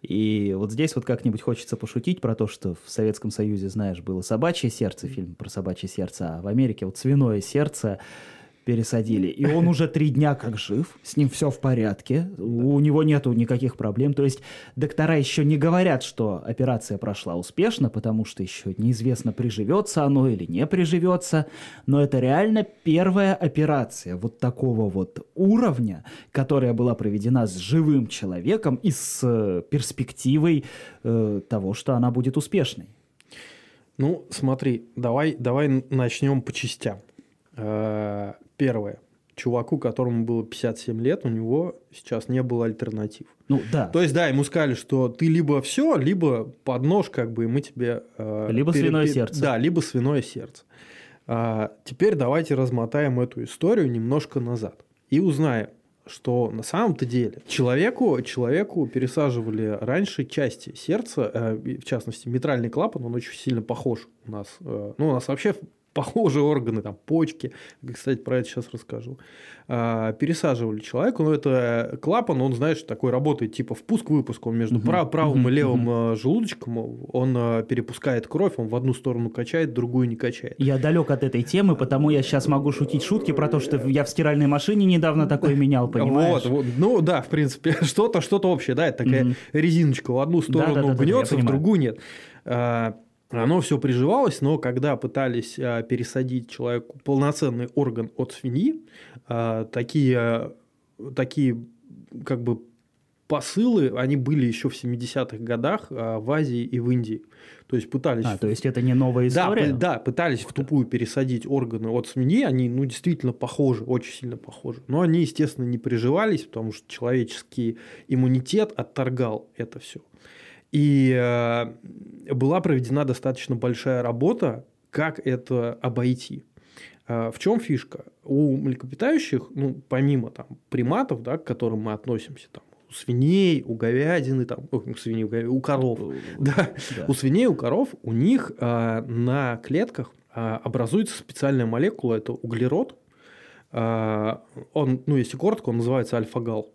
И вот здесь вот как-нибудь хочется пошутить про то, что в Советском Союзе, знаешь, было собачье сердце, фильм про собачье сердце, а в Америке вот свиное сердце пересадили. И он уже три дня как жив, с ним все в порядке, у него нету никаких проблем. То есть доктора еще не говорят, что операция прошла успешно, потому что еще неизвестно, приживется оно или не приживется. Но это реально первая операция вот такого вот уровня, которая была проведена с живым человеком и с э, перспективой э, того, что она будет успешной. Ну, смотри, давай, давай начнем по частям. Э, Первое. Чуваку, которому было 57 лет, у него сейчас не было альтернатив. Ну да. То есть, да, ему сказали, что ты либо все, либо под нож, как бы, и мы тебе... Э, либо пере... свиное сердце. Да, либо свиное сердце. А, теперь давайте размотаем эту историю немножко назад и узнаем, что на самом-то деле человеку, человеку пересаживали раньше части сердца, э, в частности, митральный клапан, он очень сильно похож у нас. Э, ну, у нас вообще похожие органы, там почки, кстати, про это сейчас расскажу, а, пересаживали человеку, но это клапан, он, знаешь, такой работает, типа впуск-выпуск, он между прав, правым и левым uh желудочком, он а, перепускает кровь, он в одну сторону качает, в другую не качает. Я далек от этой темы, потому я сейчас могу шутить шутки про то, что я в стиральной машине недавно такой менял, понимаешь? Вот, вот. ну да, в принципе, [laughs] что-то, что-то общее, да, это такая резиночка в одну сторону да, да, да, гнется, в другую нет оно все приживалось, но когда пытались а, пересадить человеку полноценный орган от свиньи, а, такие, такие как бы посылы, они были еще в 70-х годах а, в Азии и в Индии. То есть пытались... А, то есть это не новая история? Да, да пытались в тупую пересадить органы от свиньи, они ну, действительно похожи, очень сильно похожи. Но они, естественно, не приживались, потому что человеческий иммунитет отторгал это все. И э, была проведена достаточно большая работа, как это обойти. Э, в чем фишка? У млекопитающих, ну, помимо там, приматов, да, к которым мы относимся, там, у свиней, у говядины, там, у свиней, у, говядины, у коров, [laughs] да, да. у свиней, у коров, у них э, на клетках э, образуется специальная молекула, это углерод. Э, он, ну, если коротко, он называется альфа-гал.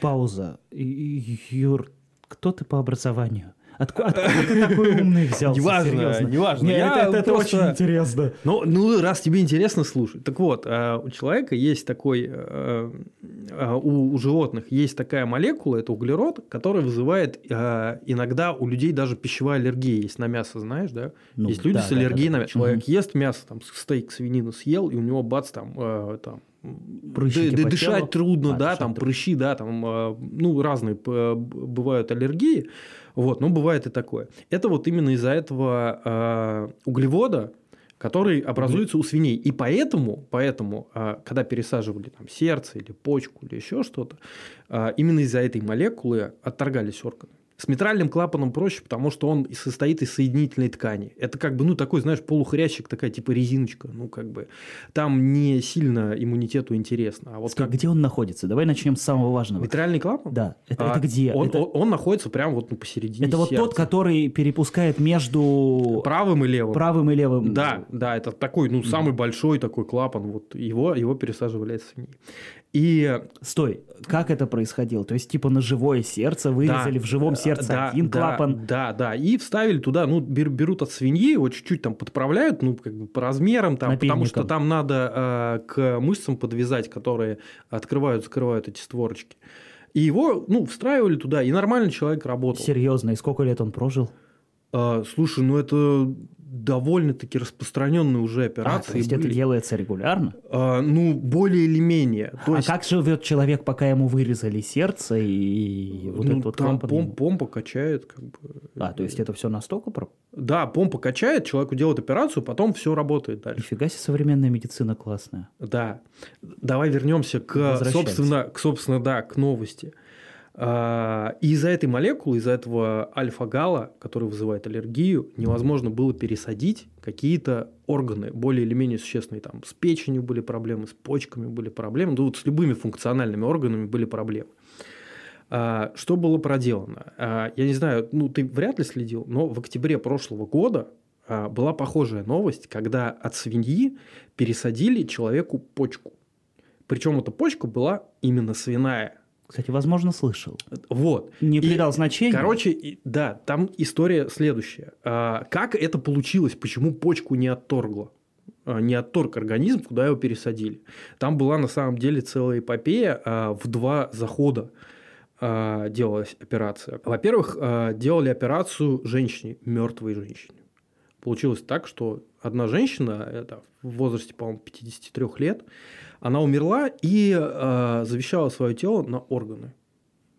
Пауза. Юр, кто ты по образованию? Откуда, откуда ты такой умный взялся? Неважно, серьезно? неважно. Нет, я это, это просто... очень интересно. Ну, ну, раз тебе интересно, слушай. Так вот, э, у человека есть такой, э, э, у, у животных есть такая молекула, это углерод, который вызывает иногда у людей даже пищевая аллергия есть на мясо, знаешь, да? Ну, есть люди да, с аллергией да, да, на мясо. Человек угу. ест мясо, там, стейк свинину съел, и у него бац, там, там Прыщики д- дышать телу. трудно, а, да, там трудно. прыщи, да, там, э, ну, разные бывают аллергии, вот, но бывает и такое. Это вот именно из-за этого э, углевода, который образуется у свиней. И поэтому, поэтому э, когда пересаживали там, сердце или почку или еще что-то, э, именно из-за этой молекулы отторгались органы. С митральным клапаном проще, потому что он состоит из соединительной ткани. Это как бы, ну, такой, знаешь, полухрящик, такая типа резиночка. Ну, как бы, там не сильно иммунитету интересно. А вот как... Где он находится? Давай начнем с самого важного. Митральный клапан? Да. Это, а, это где? Он, это... Он, он находится прямо вот ну, посередине Это вот сердца. тот, который перепускает между... Правым и левым. Правым и левым. Да, да, это такой, ну, самый mm. большой такой клапан. Вот его, его пересаживали из свиньи. И... Стой, как это происходило? То есть, типа, на живое сердце вырезали да, в живом сердце да, один да, клапан? Да, да, и вставили туда, ну, берут от свиньи, его чуть-чуть там подправляют, ну, как бы по размерам, там, потому что там надо э, к мышцам подвязать, которые открывают, закрывают эти створочки. И его, ну, встраивали туда, и нормальный человек работал. Серьезно, и сколько лет он прожил? А, слушай, ну это довольно-таки распространенные уже операции. А, то есть были. это делается регулярно? А, ну, более или менее. То а есть... как живет человек, пока ему вырезали сердце и вот ну, этот там клапан? Пом- помпа качает. Как бы. А, то есть это все настолько? Про... Да, помпа качает, человеку делают операцию, потом все работает дальше. Нифига себе современная медицина классная. Да. Давай вернемся к, собственно, к, собственно, да, к новости. А, и из-за этой молекулы, из-за этого альфа-гала, который вызывает аллергию, невозможно было пересадить какие-то органы более или менее существенные. Там с печенью были проблемы, с почками были проблемы, да вот с любыми функциональными органами были проблемы. А, что было проделано? А, я не знаю, ну ты вряд ли следил, но в октябре прошлого года была похожая новость, когда от свиньи пересадили человеку почку. Причем эта почка была именно свиная кстати, возможно, слышал. Вот. Не придал и, значения. Короче, да, там история следующая. А, как это получилось? Почему почку не отторгло? А, не отторг организм, куда его пересадили. Там была на самом деле целая эпопея а, в два захода а, делалась операция. Во-первых, а, делали операцию женщине, мертвой женщине. Получилось так, что одна женщина, это в возрасте, по-моему, 53 лет, она умерла и э, завещала свое тело на органы.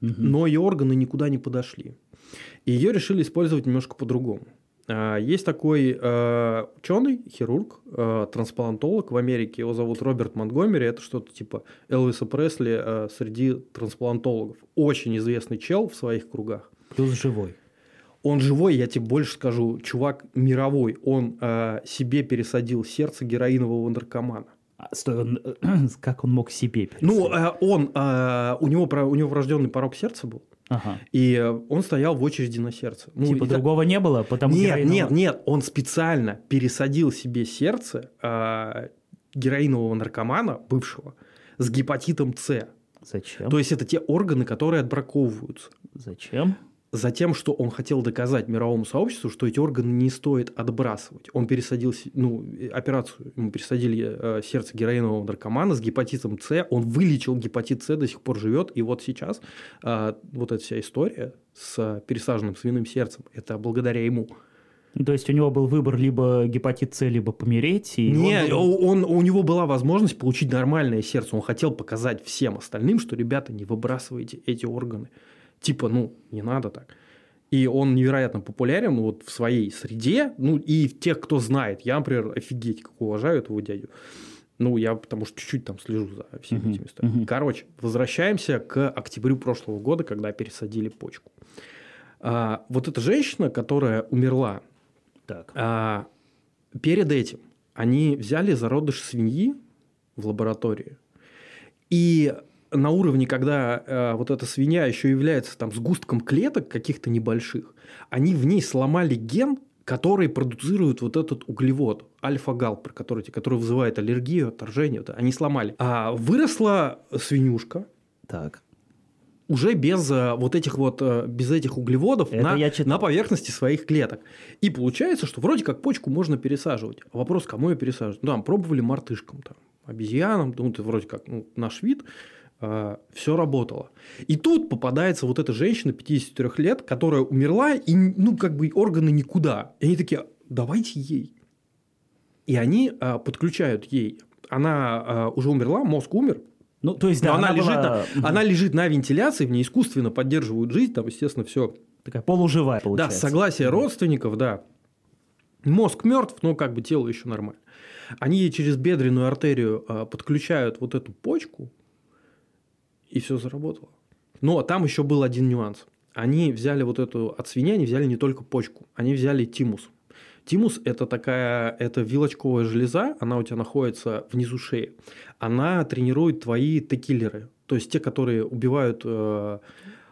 Угу. Но ее органы никуда не подошли. И ее решили использовать немножко по-другому. А, есть такой э, ученый, хирург, э, трансплантолог в Америке, его зовут Роберт Монтгомери, это что-то типа Элвиса Пресли э, среди трансплантологов. Очень известный чел в своих кругах. Плюс живой. Он живой, я тебе больше скажу, чувак мировой. Он себе пересадил сердце героинового наркомана. Стой, он, [clears throat] как он мог себе? Ну, э, он, э, у, него, у него врожденный порог сердца был. Ага. И э, он стоял в очереди на сердце. Ну, типа другого не было, потому Нет, героинового- нет, нет, он специально пересадил себе сердце героинового наркомана, бывшего, с гепатитом С. Зачем? То есть это те органы, которые отбраковываются. Зачем? Затем, что он хотел доказать мировому сообществу, что эти органы не стоит отбрасывать. Он пересадил, ну, э, операцию, ему пересадили э, сердце героинового наркомана с гепатитом С, он вылечил гепатит С, до сих пор живет, и вот сейчас э, вот эта вся история с пересаженным свиным сердцем, это благодаря ему. То есть у него был выбор либо гепатит С, либо помереть. И он Не, был- он, у него была возможность получить нормальное сердце. Он хотел показать всем остальным, что, ребята, не выбрасывайте эти органы. Типа, ну, не надо так. И он невероятно популярен вот в своей среде, ну, и тех, кто знает. Я, например, офигеть, как уважаю этого дядю. Ну, я потому что чуть-чуть там слежу за всеми Мгм, этими историями. мгм. Короче, возвращаемся к октябрю прошлого года, когда пересадили почку. А, вот эта женщина, которая умерла Так. а, перед этим они взяли зародыш свиньи в лаборатории. И на уровне, когда э, вот эта свинья еще является там сгустком клеток каких-то небольших, они в ней сломали ген, который продуцирует вот этот углевод, альфа-гал, который, который вызывает аллергию, отторжение. Вот, они сломали. А выросла свинюшка, Так. уже без э, вот этих вот э, без этих углеводов Это на, на поверхности своих клеток. И получается, что вроде как почку можно пересаживать. Вопрос, кому ее пересаживать? Ну, там пробовали мартышкам, там, обезьянам, ну, это вроде как ну, наш вид. Все работало. И тут попадается вот эта женщина 53 лет, которая умерла, и ну как бы органы никуда. И они такие, давайте ей. И они э, подключают ей. Она э, уже умерла, мозг умер, Ну, то есть, но да, она, лежит, была, на, мгм, она лежит на вентиляции, в ней искусственно поддерживают жизнь, там, естественно, все. такая полуживая Да, получается. с согласия Мгм. родственников, да. Мозг мертв, но как бы тело еще нормально. Они ей через бедренную артерию а, подключают вот эту почку, и все заработало. Но там еще был один нюанс. Они взяли вот эту от свиньи, они взяли не только почку, они взяли тимус. Тимус – это такая, это вилочковая железа, она у тебя находится внизу шеи. Она тренирует твои текиллеры, то есть те, которые убивают э,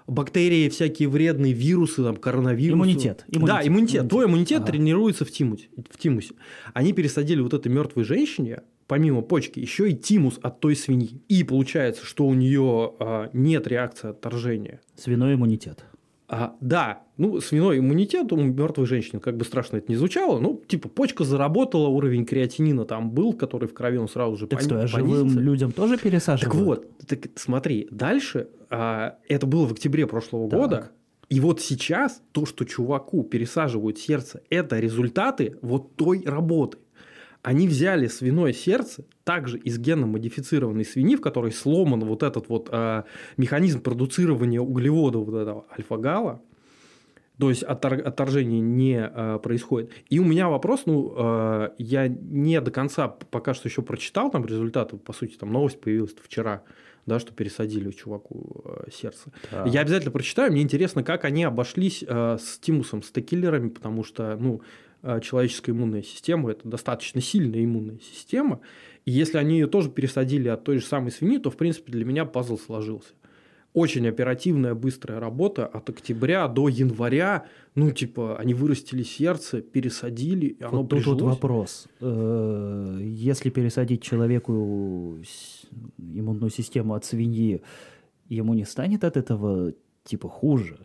бактерии, всякие вредные вирусы, там, коронавирусы. Иммунитет, Да, иммунитет, иммунитет. иммунитет. Твой иммунитет Ага. тренируется в, тимусе, в тимусе. Они пересадили вот этой мертвой женщине, помимо почки, еще и тимус от той свиньи. И получается, что у нее а, нет реакции отторжения. Свиной иммунитет. А, да, ну, свиной иммунитет у мертвой женщины, как бы страшно это не звучало, ну, типа, почка заработала, уровень креатинина там был, который в крови он сразу же Так пони- что, а понизится. живым людям тоже пересаживают? Так вот, так смотри, дальше, а, это было в октябре прошлого Так. года, и вот сейчас то, что чуваку пересаживают сердце, это результаты вот той работы. Они взяли свиное сердце, также из генно-модифицированной свиньи, в которой сломан вот этот вот а, механизм продуцирования углеводов вот этого альфа-гала, то есть оттор- отторжение не а, происходит. И у меня вопрос, ну, а, я не до конца пока что еще прочитал там результаты, по сути, там новость появилась вчера, да, что пересадили чуваку а, сердце. Так. Я обязательно прочитаю. Мне интересно, как они обошлись э, с тимусом, с текиллерами, потому что, ну, э, человеческая иммунная система – это достаточно сильная иммунная система. И если они ее тоже пересадили от той же самой свиньи, то, в принципе, для меня пазл сложился. Очень оперативная, быстрая работа от октября до января. Ну, типа, они вырастили сердце, пересадили, и оно Вот тут вот прижилось. вопрос. Э, Если пересадить человеку иммунную систему от свиньи, ему не станет от этого типа хуже?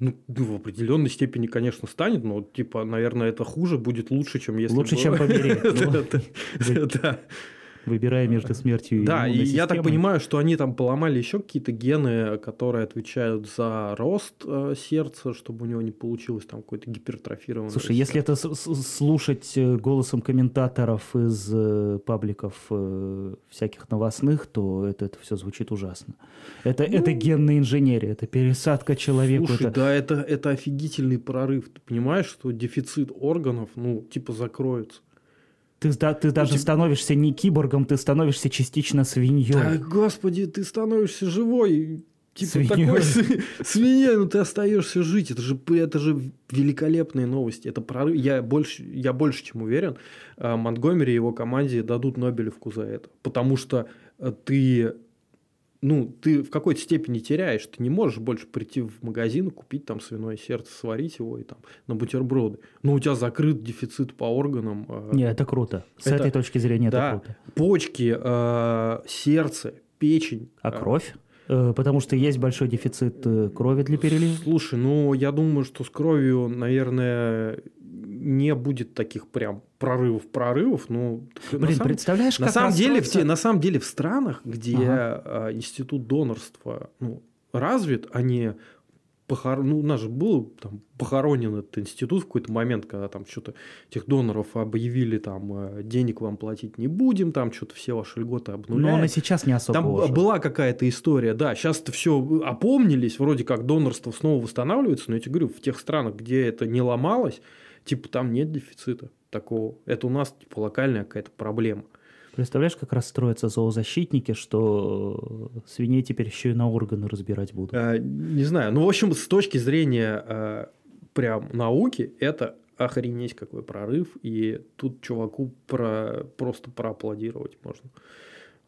Ну, ну, в определенной степени, конечно, станет, но, типа, наверное, это хуже будет лучше, чем если Лучше, бы- чем [laughs] помереть. Ну, Да, да. Выбирая между смертью и Да, и я так понимаю, что они там поломали еще какие-то гены, которые отвечают за рост э, сердца, чтобы у него не получилось там какой-то гипертрофированное. Слушай, если это слушать э, голосом комментаторов из э, пабликов всяких новостных, то это, это все звучит ужасно. Это, это генная инженерия, это пересадка человеку. Слушай, это... да, это, это офигительный прорыв. Ты понимаешь, что дефицит органов, ну, типа, закроется. Ты, да- ты даже тебя- становишься не киборгом, ты становишься частично свиньей. Да, господи, ты становишься живой. Типа Свиньей. такой [laughs] свиньей, но ты остаешься жить. Это же, это же великолепные новости. Это прорыв. Я больше, я больше чем уверен, э, Монтгомери и его команде дадут Нобелевку за это. Потому что э, ты ну, ты в какой-то степени теряешь. Ты не можешь больше прийти в магазин купить там свиное сердце, сварить его и там на бутерброды. Но у тебя закрыт дефицит по органам. э, Не, это круто. С Это- этой точки зрения да, это круто. почки, э, сердце, печень. А Э, кровь? Э, Потому что есть большой дефицит э, крови для перелива. Слушай, ну я думаю, что с кровью, наверное, не будет таких прям прорывов, прорывов. Ну, на Блин, самом- представляешь, на как самом деле, в те- на самом деле в странах, где Ага. э, институт донорства ну, развит, они похор... ну, у нас же был там похоронен этот институт в какой-то момент, когда там что-то этих доноров объявили, там э, денег вам платить не будем, там что-то все ваши льготы обнуляют. Но он и сейчас не особо Там уже. была какая-то история, да. Сейчас это все опомнились, вроде как донорство снова восстанавливается, но я тебе говорю, в тех странах, где это не ломалось, типа там нет дефицита такого. Это у нас типа локальная какая-то проблема. Представляешь, как расстроятся зоозащитники, что э, свиней теперь еще и на органы разбирать будут. Э, не знаю. Ну, в общем, с точки зрения э, прям науки, это охренеть какой прорыв. И тут чуваку про, просто проаплодировать можно.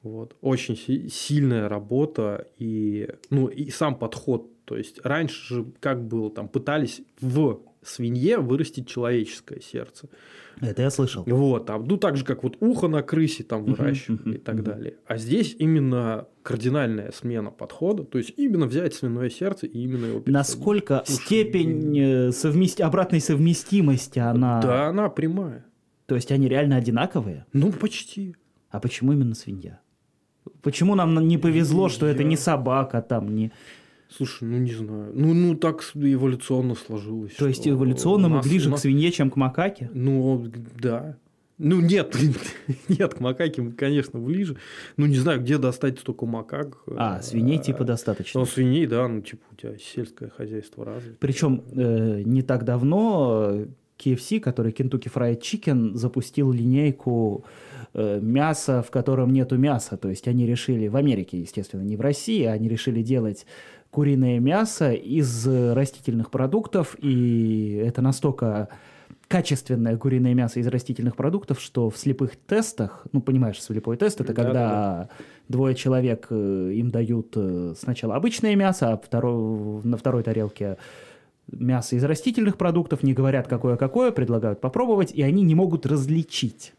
Вот. Очень си- сильная работа и, ну, и сам подход. То есть раньше же как было, там пытались в свинье вырастить человеческое сердце. Это я слышал. Вот, там, ну так же, как вот ухо на крысе там мгм, и так далее. А здесь именно кардинальная смена подхода, то есть именно взять свиное сердце и именно его пересадить. Насколько Слушай, степень э, совмести- обратной совместимости она... Да, она прямая. То есть они реально одинаковые? Ну, почти. А почему именно свинья? Почему нам не повезло, что это не собака там, не... Слушай, ну не знаю. Ну, ну так эволюционно сложилось. То есть эволюционно мы нас- ближе у к нас- свинье, чем к макаке? Ну, да. Ну, нет, [laughs] нет, к макаке мы, конечно, ближе. Ну, не знаю, где достать столько макак. А, свиней типа Ну, достаточно. свиней, да, ну, типа, у тебя сельское хозяйство развито. Причем э, не так давно э, KFC, который Kentucky Fried Chicken, запустил линейку э, мяса, в котором нету мяса. То есть они решили, в Америке, естественно, не в России, они решили делать куриное мясо из э, растительных продуктов, и это настолько качественное куриное мясо из растительных продуктов, что в слепых тестах, ну, понимаешь, слепой тест, это Да, когда да, двое человек, э, им дают э, сначала обычное мясо, а второй, на второй тарелке мясо из растительных продуктов, не говорят какое-какое, предлагают попробовать, и они не могут различить.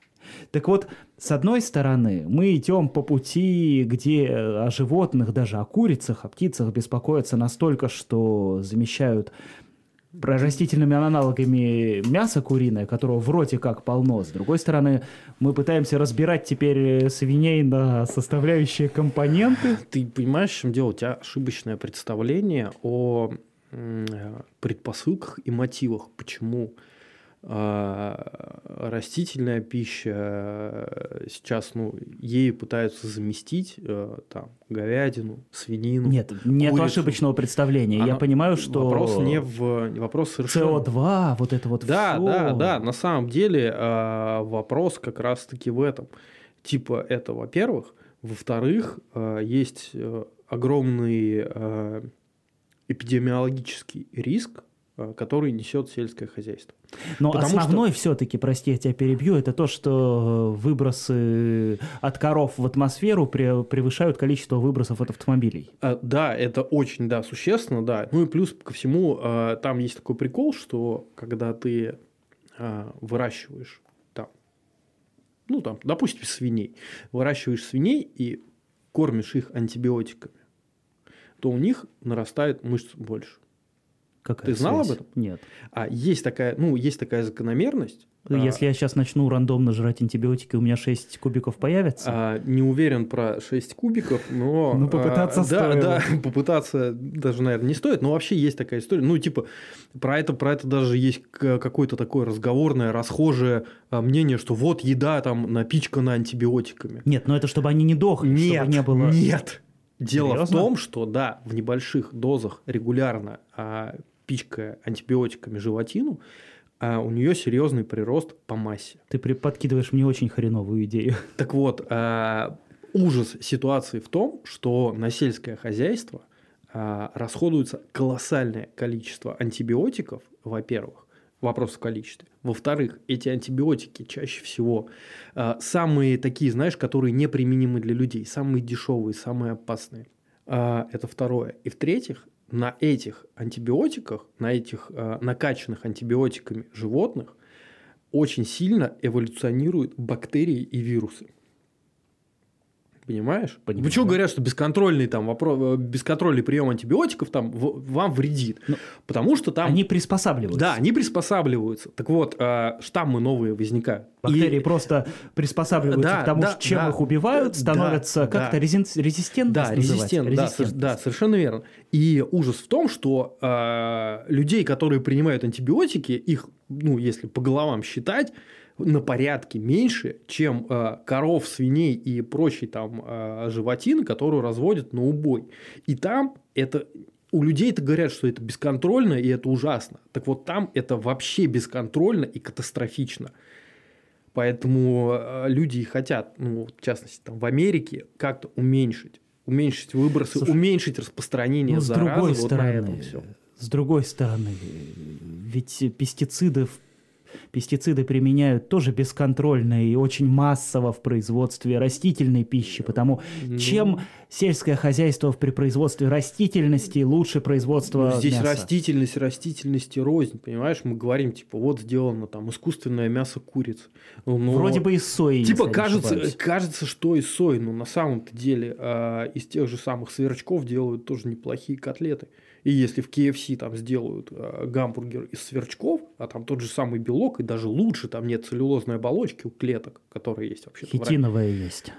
Так вот, с одной стороны, мы идем по пути, где э, о животных, даже о курицах, о птицах беспокоятся настолько, что замещают растительными аналогами мясо куриное, которого в роте как полно. С другой стороны, мы пытаемся разбирать теперь э, свиней на составляющие компоненты. Ты понимаешь, в чем дело? У тебя ошибочное представление о э, предпосылках и мотивах, почему растительная пища э, сейчас, ну, ею пытаются заместить э, там говядину, свинину. Нет, нет курицу. ошибочного представления. Я Она- понимаю, что Вопрос не в... Вопрос совершенно... СО2, вот это вот Да, всё. да, да. На самом деле э, вопрос как раз-таки в этом. Типа это, во-первых. Во-вторых, есть огромный эпидемиологический риск, который несет сельское хозяйство. Но Потому что- основной все-таки, прости, я тебя перебью, это то, что выбросы от коров в атмосферу пре- превышают количество выбросов от автомобилей. А, Да, это очень, да, существенно, да. Ну и плюс ко всему, э, там есть такой прикол, что когда ты э, выращиваешь там, ну там, допустим, свиней, выращиваешь свиней и кормишь их антибиотиками, то у них нарастает мышц больше. Какая Ты знал об связь? этом? Нет. А есть такая, ну, есть такая закономерность. а, Если я сейчас начну рандомно жрать антибиотики, у меня 6 кубиков появится? А, не уверен про 6 кубиков, но... [laughs] Ну, попытаться а, да, стоило. да, [laughs] попытаться даже, наверное, не стоит, но вообще есть такая история. Ну, типа, про это, про это даже есть какое-то такое разговорное, расхожее а, мнение, что вот еда там напичкана антибиотиками. Нет, но это чтобы они не дохли, Нет, чтобы не было... нет. Дело Серьезно? в том, что да, в небольших дозах регулярно а, пичкая антибиотиками животину, а, у нее серьезный прирост по массе. Ты подкидываешь мне очень хреновую идею. [laughs] Так вот, а, ужас ситуации в том, что на сельское хозяйство а, расходуется колоссальное количество антибиотиков, во-первых, вопрос в количестве. Во-вторых, эти антибиотики чаще всего а, самые такие, знаешь, которые неприменимы для людей, самые дешевые, самые опасные. А, это второе. И в-третьих, на этих антибиотиках, на этих а, накачанных антибиотиками животных очень сильно эволюционируют бактерии и вирусы. Понимаешь? Понимаю. Почему говорят, что бесконтрольный, там, вопрос, бесконтрольный прием антибиотиков там, в- вам вредит? Ну, Потому что там... Они приспосабливаются. Да, они приспосабливаются. Так вот, а, штаммы новые возникают. Бактерии И- просто приспосабливаются Да, к тому, да, чем да. их убивают, Да, ся как-то да. резин- резистентность Да, называть? резистент, да, да, совершенно верно. И ужас в том, что а, людей, которые принимают антибиотики, их, ну, если по головам считать, на порядке меньше, чем а, коров, свиней и прочей там а, животины, которую разводят на убой. И там это у людей это говорят, что это бесконтрольно и это ужасно. Так вот там это вообще бесконтрольно и катастрофично. Поэтому э, люди и хотят, ну, в частности, там, в Америке как-то уменьшить, уменьшить выбросы, Слушай, уменьшить распространение Ну, с заразы другой вот на стороны, этом все. с другой стороны, ведь пестициды, пестициды применяют тоже бесконтрольно и очень массово в производстве растительной пищи, потому Ну. чем сельское хозяйство при производстве растительности лучше производства Ну, здесь мяса. растительность, растительности рознь, понимаешь? Мы говорим, типа, вот сделано там искусственное мясо куриц. Ну, ну, Вроде бы из сои. Типа кажется, кажется, что из сои, но на самом-то деле а, из тех же самых сверчков делают тоже неплохие котлеты. И если в KFC там сделают а, гамбургер из сверчков, а там тот же самый белок, и даже лучше, там нет целлюлозной оболочки у клеток, которые есть вообще. Хитиновая есть.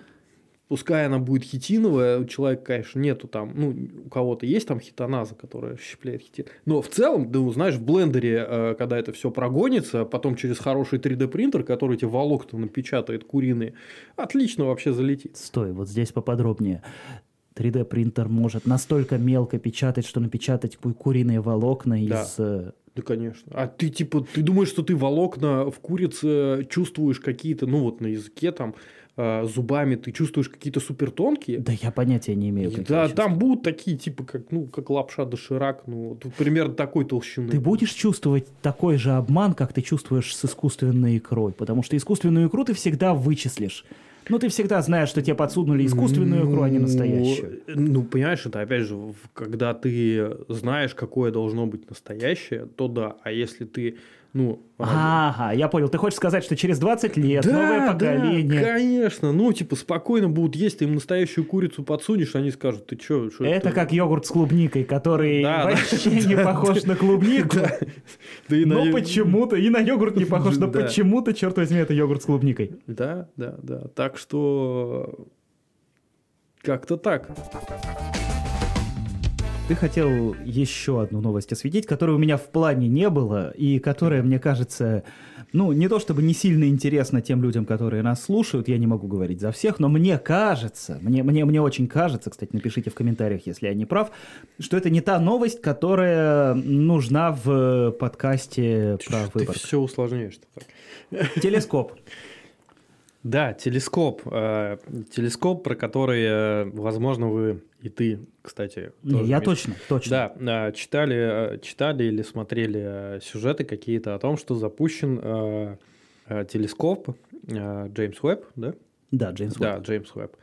Пускай она будет хитиновая, у человека, конечно, нету там, ну, у кого-то есть там хитоназа, которая щепляет хитин. Но в целом, да, ну, знаешь, в блендере, э, когда это все прогонится, потом через хороший 3D принтер, который эти волокна напечатает куриные, отлично вообще залетит. Стой, вот здесь поподробнее. 3D принтер может настолько мелко печатать, что напечатать ку- куриные волокна Да. из... э, Да, конечно. А ты типа, ты думаешь, что ты волокна в курице чувствуешь какие-то, ну вот на языке там э, зубами, ты чувствуешь какие-то супер тонкие? Да я понятия не имею. Да, чувства. там будут такие, типа, как, ну, как лапша доширак, ну, вот примерно такой толщины. Ты будешь чувствовать такой же обман, как ты чувствуешь с искусственной икрой, потому что искусственную икру ты всегда вычислишь. Ну, ты всегда знаешь, что тебе подсунули искусственную икру, а не Ну, настоящую. Ну, понимаешь, это опять же, когда ты знаешь, какое должно быть настоящее, то да. А если ты, ну... Ага, я понял. Ты хочешь сказать, что через 20 лет новое поколение... Да, конечно. Ну, типа, спокойно будут есть, ты им настоящую курицу подсунешь, они скажут, ты чё? что Это как йогурт с клубникой, который Да, да. вообще [laughs] не похож на клубнику. Да. Да и Но на- почему-то, и на йогурт не похож, но Да. почему-то, черт возьми, это йогурт с клубникой. Да, да, да. Так что... Как-то так. Ты хотел еще одну новость осветить, которой у меня в плане не было, и которая, мне кажется, ну, не то чтобы не сильно интересна тем людям, которые нас слушают, я не могу говорить за всех, но мне кажется, мне, мне, мне очень кажется, кстати, напишите в комментариях, если я не прав, что это не та новость, которая нужна в подкасте про Ты выбор. все усложняешь. Телескоп. Да, телескоп. э, телескоп, про который, э, возможно, вы и ты, кстати, Не, я Миш, точно, точно. Да, э, читали, читали или смотрели сюжеты какие-то о том, что запущен телескоп Джеймс Уэбб, да? Да, Джеймс Да, Уэбб. Джеймс Уэбб.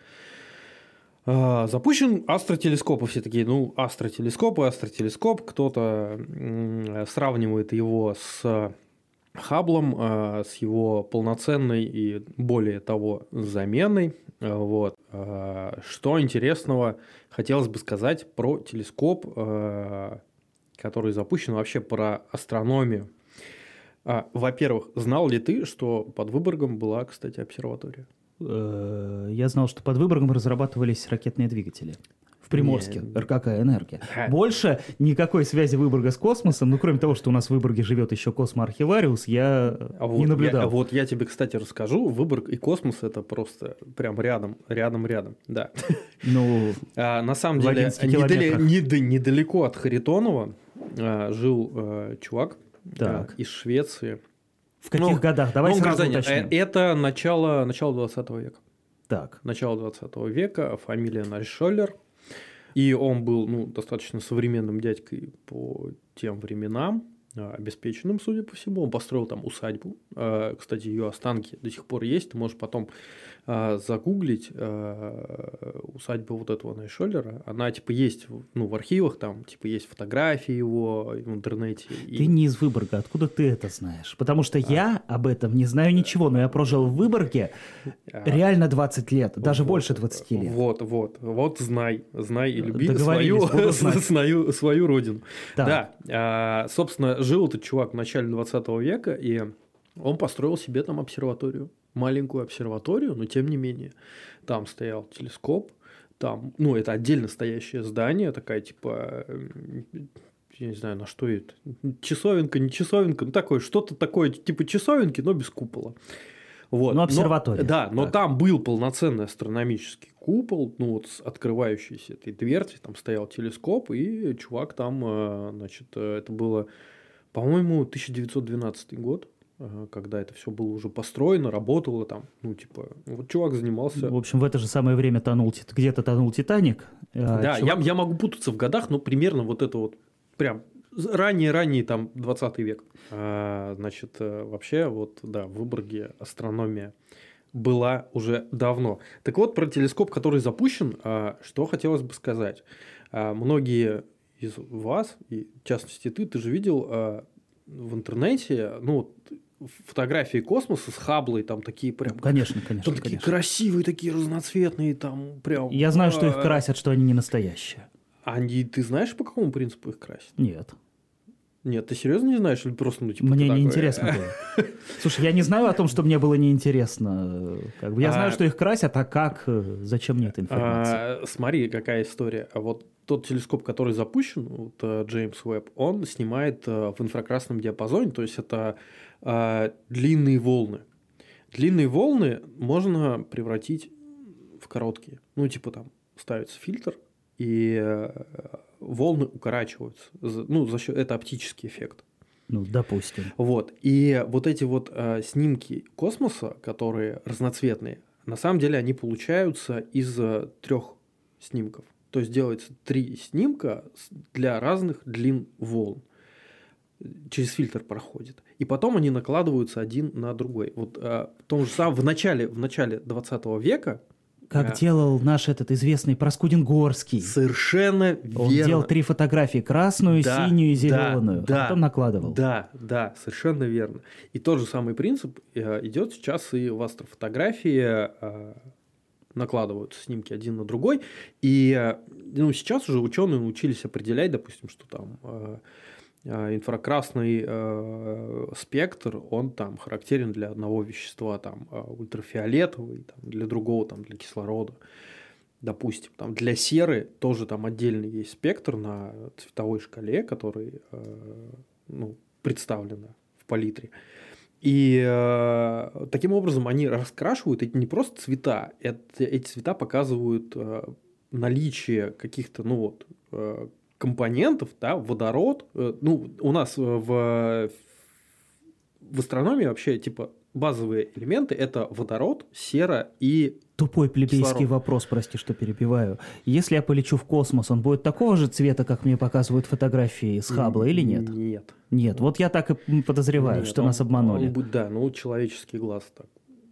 Запущен астротелескоп, и все такие, ну, астротелескоп и астротелескоп. Кто-то сравнивает его с Хаблом, а, с его полноценной и, более того, заменой. А, Вот. А, Что интересного хотелось бы сказать про телескоп, который запущен вообще про астрономию. А, Во-первых, знал ли ты, что под Выборгом была, кстати, обсерватория? Э, Я знал, что под Выборгом разрабатывались ракетные двигатели. Приморске, Не. РКК «Энергия». Больше никакой связи Выборга с космосом, ну, кроме того, что у нас в Выборге живет еще космоархивариус, я А вот не наблюдал. Я, вот я тебе, кстати, расскажу. Выборг и космос это просто прям рядом, рядом, рядом. Да. Ну, [laughs] А, на самом деле, 11 недали- километрах. неда- недалеко от Харитонова а, жил а, чувак а, из Швеции. в каких Ну, годах? Давай Ну, сразу гражданин, уточним. Это начало, начало 20 века. Так, Начало 20 века, фамилия Нальшоллер. И он был ну, достаточно современным дядькой по тем временам. а, обеспеченным, судя по всему. Он построил там усадьбу. А, кстати, ее останки до сих пор есть. Ты можешь потом а, загуглить а, усадьбу вот этого Найшоллера. Она типа есть ну, в архивах, там типа есть фотографии его в интернете. И... Ты не из Выборга, откуда ты это знаешь? Потому что а. я об этом не знаю ничего, но я прожил в Выборге а. реально 20 лет, даже вот, больше 20 лет. Вот, вот, вот знай, знай и люби свою, [laughs] свою, свою родину. Так. Да, а, собственно, жил этот чувак в начале 20 века, и он построил себе там обсерваторию маленькую обсерваторию, но тем не менее там стоял телескоп, там, ну, это отдельно стоящее здание, такая типа, я не знаю, на что это, часовенка, не часовенка, ну, такое, что-то такое, типа часовенки, но без купола. Вот. Ну, обсерватория. Но, да, но так. там был полноценный астрономический купол, ну, вот с открывающейся этой дверцей, там стоял телескоп, и чувак там, э, значит, э, это было, по-моему, 1912 год, когда это все было уже построено, работало там, ну, типа, вот чувак занимался... В общем, в это же самое время тонул, где-то тонул «Титаник». А да, чувак... я, я могу путаться в годах, но примерно вот это вот прям ранее-ранее там 20 век. А, значит, э, вообще вот, да, в Выборге астрономия была уже давно. Так вот, про телескоп, который запущен, а, что хотелось бы сказать. А, многие из вас, и в частности ты, ты же видел в интернете, ну, фотографии космоса с Хаблой, там такие прям... Конечно, конечно. Там такие конечно. красивые, такие разноцветные, там прям... Я знаю, что их а, красят, что они не настоящие. Они, ты знаешь, по какому принципу их красят? Нет. Нет, ты серьезно не знаешь или просто ну типа Мне не интересно было. [laughs] Слушай, я не знаю о том, что мне было неинтересно. Как бы я знаю, а, что их красят, а как, э, зачем мне эта информация? А, смотри, какая история. Вот тот телескоп, который запущен, вот э, Джеймс Уэбб, он снимает э, в инфракрасном диапазоне, то есть это а, длинные волны. Длинные волны можно превратить в короткие. Ну, типа там ставится фильтр, и э, волны укорачиваются. Ну, за счет это оптический эффект. Ну, допустим. Вот. И вот эти вот э, снимки космоса, которые разноцветные, на самом деле они получаются из э, трех снимков. То есть делается три снимка для разных длин волн через фильтр проходит. И потом они накладываются один на другой. Вот э, в том же самом, в начале, в начале 20 века как а... делал наш этот известный Проскудин Горский. Совершенно Он верно. делал три фотографии, красную, да, синюю и зеленую, да, а потом накладывал. Да, да, совершенно верно. И тот же самый принцип э, идет сейчас и в астрофотографии, накладываются снимки один на другой, и ну, сейчас уже ученые научились определять, допустим, что там а, инфракрасный э, спектр, он там характерен для одного вещества, там а, ультрафиолетовый, там, для другого, там, для кислорода. Допустим, там для серы тоже там отдельный есть спектр на цветовой шкале, который э, ну, представлен в палитре. И э, таким образом они раскрашивают эти не просто цвета, это, эти цвета показывают э, наличие каких-то, ну вот, э, компонентов, да, водород, э, ну, у нас э, в, в астрономии вообще, типа, базовые элементы – это водород, сера и Тупой плебейский кислород. вопрос, прости, что перебиваю. Если я полечу в космос, он будет такого же цвета, как мне показывают фотографии с Хаббла или нет? Нет. Нет, вот я так и подозреваю, нет, что он, нас обманули. Он будет, да, ну человеческий глаз так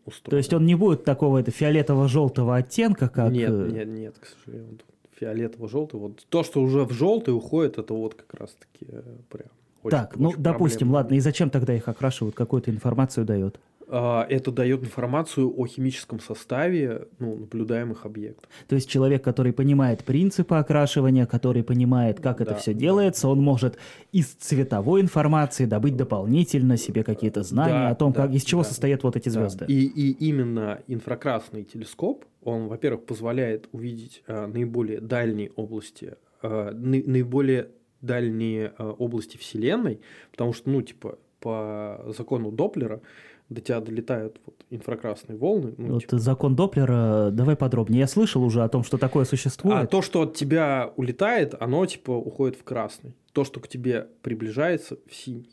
устроен. То есть он не будет такого это фиолетово-желтого оттенка, как... Нет, э, нет, нет, к сожалению фиолетово-желтый. Вот то, что уже в желтый уходит, это вот как раз-таки э, прям очень, так, ну, очень допустим, ладно, и зачем тогда их окрашивают? Какую-то информацию дает? А, это дает информацию о химическом составе ну, наблюдаемых объектов. То есть человек, который понимает принципы окрашивания, который понимает, как да, это все да. делается, он может из цветовой информации добыть дополнительно себе какие-то знания да, о том, да, как, из чего да, состоят вот эти звезды. Да. И, и именно инфракрасный телескоп, он, во-первых, позволяет увидеть а, наиболее дальние области, а, наиболее дальние а, области Вселенной, потому что, ну, типа, по закону Доплера до тебя долетают вот инфракрасные волны. Ну, вот типа... закон Доплера, давай подробнее. Я слышал уже о том, что такое существует. А то, что от тебя улетает, оно типа уходит в красный. То, что к тебе приближается, в синий.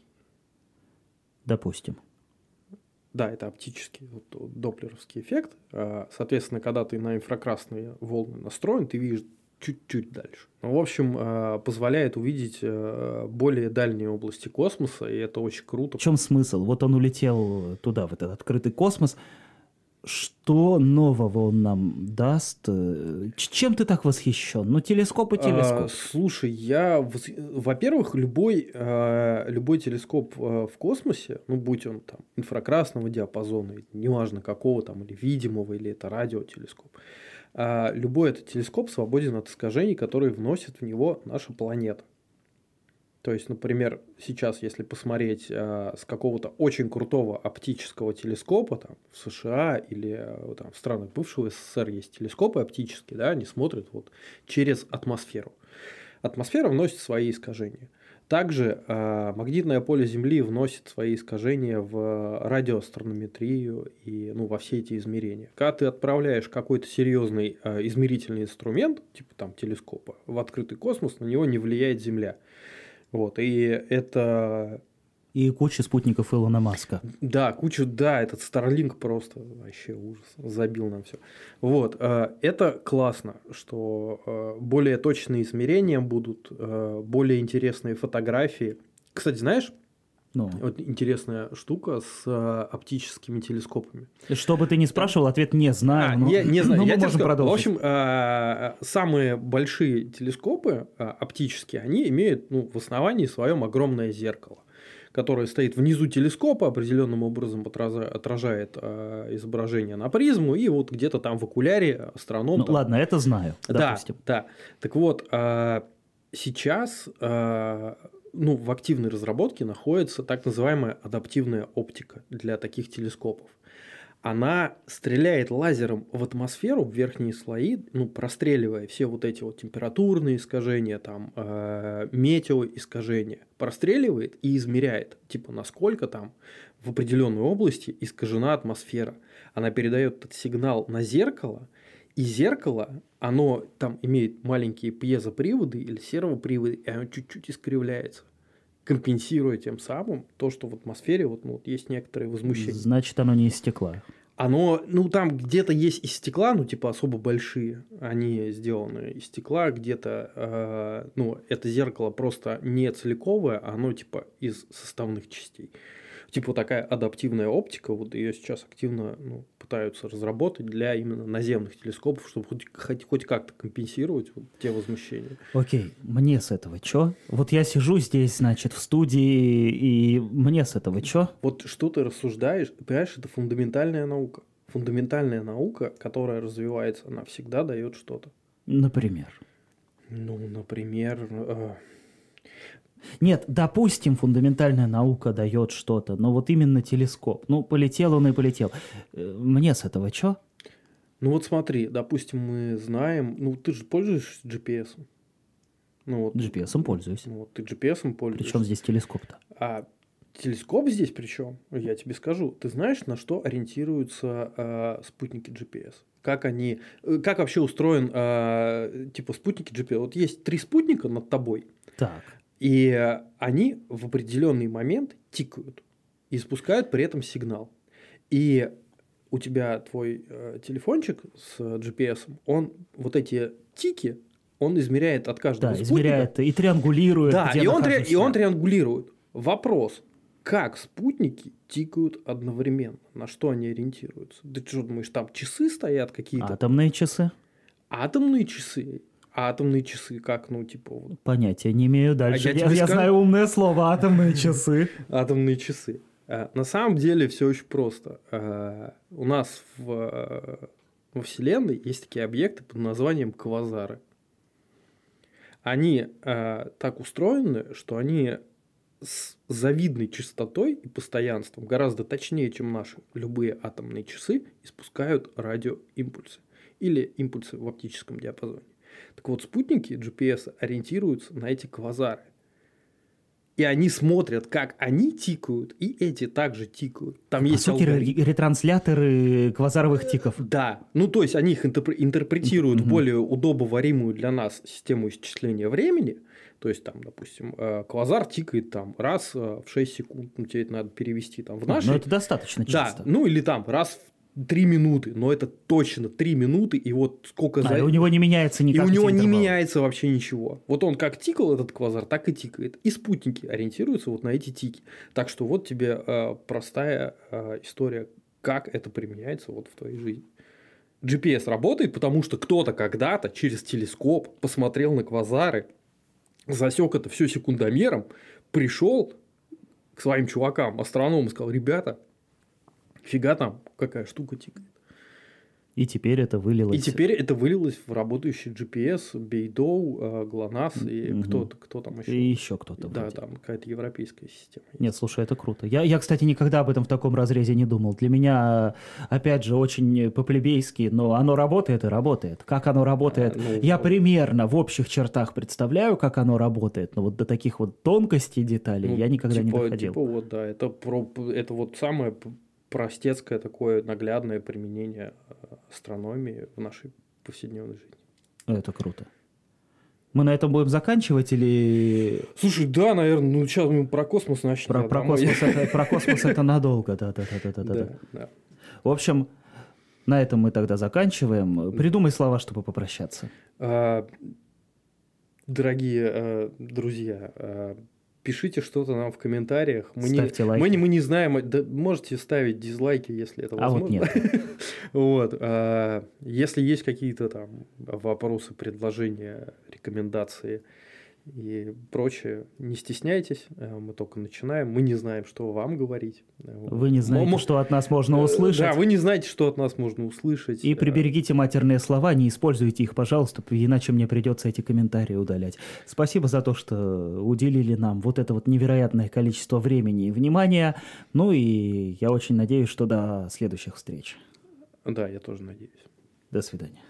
Допустим. Да, это оптический вот, доплеровский эффект. А, соответственно, когда ты на инфракрасные волны настроен, ты видишь чуть-чуть дальше. Ну, в общем, э, позволяет увидеть э, более дальние области космоса, и это очень круто. В чем смысл? Вот он улетел туда, в этот открытый космос. Что нового он нам даст? Э, чем ты так восхищен? Ну, телескоп и телескоп. А, слушай, я, во-первых, любой, любой телескоп в космосе, ну, будь он там инфракрасного диапазона, неважно какого там, или видимого, или это радиотелескоп, а любой этот телескоп свободен от искажений, которые вносит в него наша планета. То есть, например, сейчас, если посмотреть э, с какого-то очень крутого оптического телескопа, там, в США или э, там, в странах бывшего СССР есть телескопы оптические, да, они смотрят вот через атмосферу. Атмосфера вносит свои искажения. Также э, магнитное поле Земли вносит свои искажения в радиоастронометрию и ну, во все эти измерения. Когда ты отправляешь какой-то серьезный э, измерительный инструмент, типа там телескопа, в открытый космос, на него не влияет Земля. Вот, и это и куча спутников Илона Маска. Да, кучу, да, этот Starlink просто вообще ужас, забил нам все. Вот, э, это классно, что э, более точные измерения будут, э, более интересные фотографии. Кстати, знаешь, ну. Вот интересная штука с оптическими телескопами. Что бы ты ни спрашивал, ответ не знаю. А, но, не, не знаю. Но Я мы можем продолжить. В общем, самые большие телескопы оптические, они имеют ну, в основании своем огромное зеркало которая стоит внизу телескопа, определенным образом отражает э, изображение на призму, и вот где-то там в окуляре астроном. Ну там... ладно, это знаю. Да, допустим. да. Так вот, э, сейчас э, ну, в активной разработке находится так называемая адаптивная оптика для таких телескопов она стреляет лазером в атмосферу, в верхние слои, ну, простреливая все вот эти вот температурные искажения, там, э, метеоискажения, простреливает и измеряет, типа, насколько там в определенной области искажена атмосфера. Она передает этот сигнал на зеркало, и зеркало, оно там имеет маленькие пьезоприводы или сервоприводы, и оно чуть-чуть искривляется компенсируя тем самым то, что в атмосфере вот, ну, вот есть некоторые возмущения. Значит, оно не из стекла. Оно, ну, там где-то есть из стекла, ну, типа особо большие, они сделаны из стекла, где-то, э, ну, это зеркало просто не целиковое, а оно, типа, из составных частей типа такая адаптивная оптика, вот ее сейчас активно ну, пытаются разработать для именно наземных телескопов, чтобы хоть, хоть, хоть как-то компенсировать вот те возмущения. Окей, мне с этого что? Вот я сижу здесь, значит, в студии, и мне с этого что? Вот что ты рассуждаешь, понимаешь, это фундаментальная наука. Фундаментальная наука, которая развивается, она всегда дает что-то. Например? Ну, например, э, нет, допустим, фундаментальная наука дает что-то, но вот именно телескоп. Ну, полетел он и полетел. Э, мне с этого что? Ну вот смотри, допустим, мы знаем, ну ты же пользуешься GPS. Ну, вот, GPS пользуюсь. Ну, вот ты GPS пользуешься. Причем здесь телескоп-то? А телескоп здесь причем, я тебе скажу, ты знаешь, на что ориентируются э, спутники GPS? Как они, э, как вообще устроен э, типа спутники GPS? Вот есть три спутника над тобой. Так. И они в определенный момент тикают и спускают при этом сигнал. И у тебя твой э, телефончик с GPS, он вот эти тики, он измеряет от каждого да, спутника. измеряет и триангулирует. Да, и он, три, и он триангулирует. Вопрос, как спутники тикают одновременно? На что они ориентируются? Ты что думаешь, там часы стоят какие-то? Атомные часы. Атомные часы. А атомные часы как, ну, типа... Вот... Понятия не имею дальше. А я, я, я скажу... знаю умное слово «атомные часы». [laughs] Атомные часы. А, на самом деле все очень просто. А, у нас в, во Вселенной есть такие объекты под названием квазары. Они а, так устроены, что они с завидной частотой и постоянством, гораздо точнее, чем наши любые атомные часы, испускают радиоимпульсы или импульсы в оптическом диапазоне. Так вот, спутники GPS ориентируются на эти квазары. И они смотрят, как они тикают, и эти также тикают. Там По есть сути, алгоритм. ретрансляторы квазаровых тиков. Да. Ну, то есть, они их интерпретируют mm-hmm. в более удобоваримую для нас систему исчисления времени. То есть, там, допустим, э, квазар тикает там раз э, в 6 секунд. Ну, тебе это надо перевести там в наши. Ну, это достаточно часто. Да. Ну, или там раз три минуты, но это точно три минуты, и вот сколько а, за... и у него не меняется никак И у него не меняется вообще ничего. Вот он как тикал этот квазар, так и тикает. И спутники ориентируются вот на эти тики. Так что вот тебе э, простая э, история, как это применяется вот в твоей жизни. GPS работает, потому что кто-то когда-то через телескоп посмотрел на квазары, засек это все секундомером, пришел к своим чувакам, астрономам, и сказал, ребята, фига там какая штука тикает. И теперь это вылилось. И теперь это вылилось в работающий GPS, Бейдоу, э, ГЛОНАСС и mm-hmm. кто, кто там еще. И еще кто-то. Да, вроде. там какая-то европейская система. Нет, слушай, это круто. Я, я, кстати, никогда об этом в таком разрезе не думал. Для меня, опять же, очень по-плебейски, но оно работает и работает. Как оно работает, а, ну, я примерно в общих чертах представляю, как оно работает, но вот до таких вот тонкостей деталей ну, я никогда типа, не доходил. Типа вот, да, это, про, это вот самое простецкое такое наглядное применение э, астрономии в нашей повседневной жизни. Это круто. Мы на этом будем заканчивать или... Слушай, да, наверное, ну сейчас мы про космос начнем. Про, про, космос, это, про космос это [laughs] надолго, да, да, да, да, да, да. да. В общем, на этом мы тогда заканчиваем. Придумай слова, чтобы попрощаться. А, дорогие а, друзья, а, пишите что-то нам в комментариях. Мы Ставьте не, лайки. Мы, мы не знаем, да, можете ставить дизлайки, если это возможно. А вот нет. [laughs] вот, а, если есть какие-то там вопросы, предложения, рекомендации, и прочее. Не стесняйтесь, э, мы только начинаем, мы не знаем, что вам говорить. Вы не знаете, М- что от нас можно услышать. Да, вы не знаете, что от нас можно услышать. И приберегите матерные слова, не используйте их, пожалуйста, иначе мне придется эти комментарии удалять. Спасибо за то, что уделили нам вот это вот невероятное количество времени и внимания. Ну и я очень надеюсь, что до следующих встреч. Да, я тоже надеюсь. До свидания.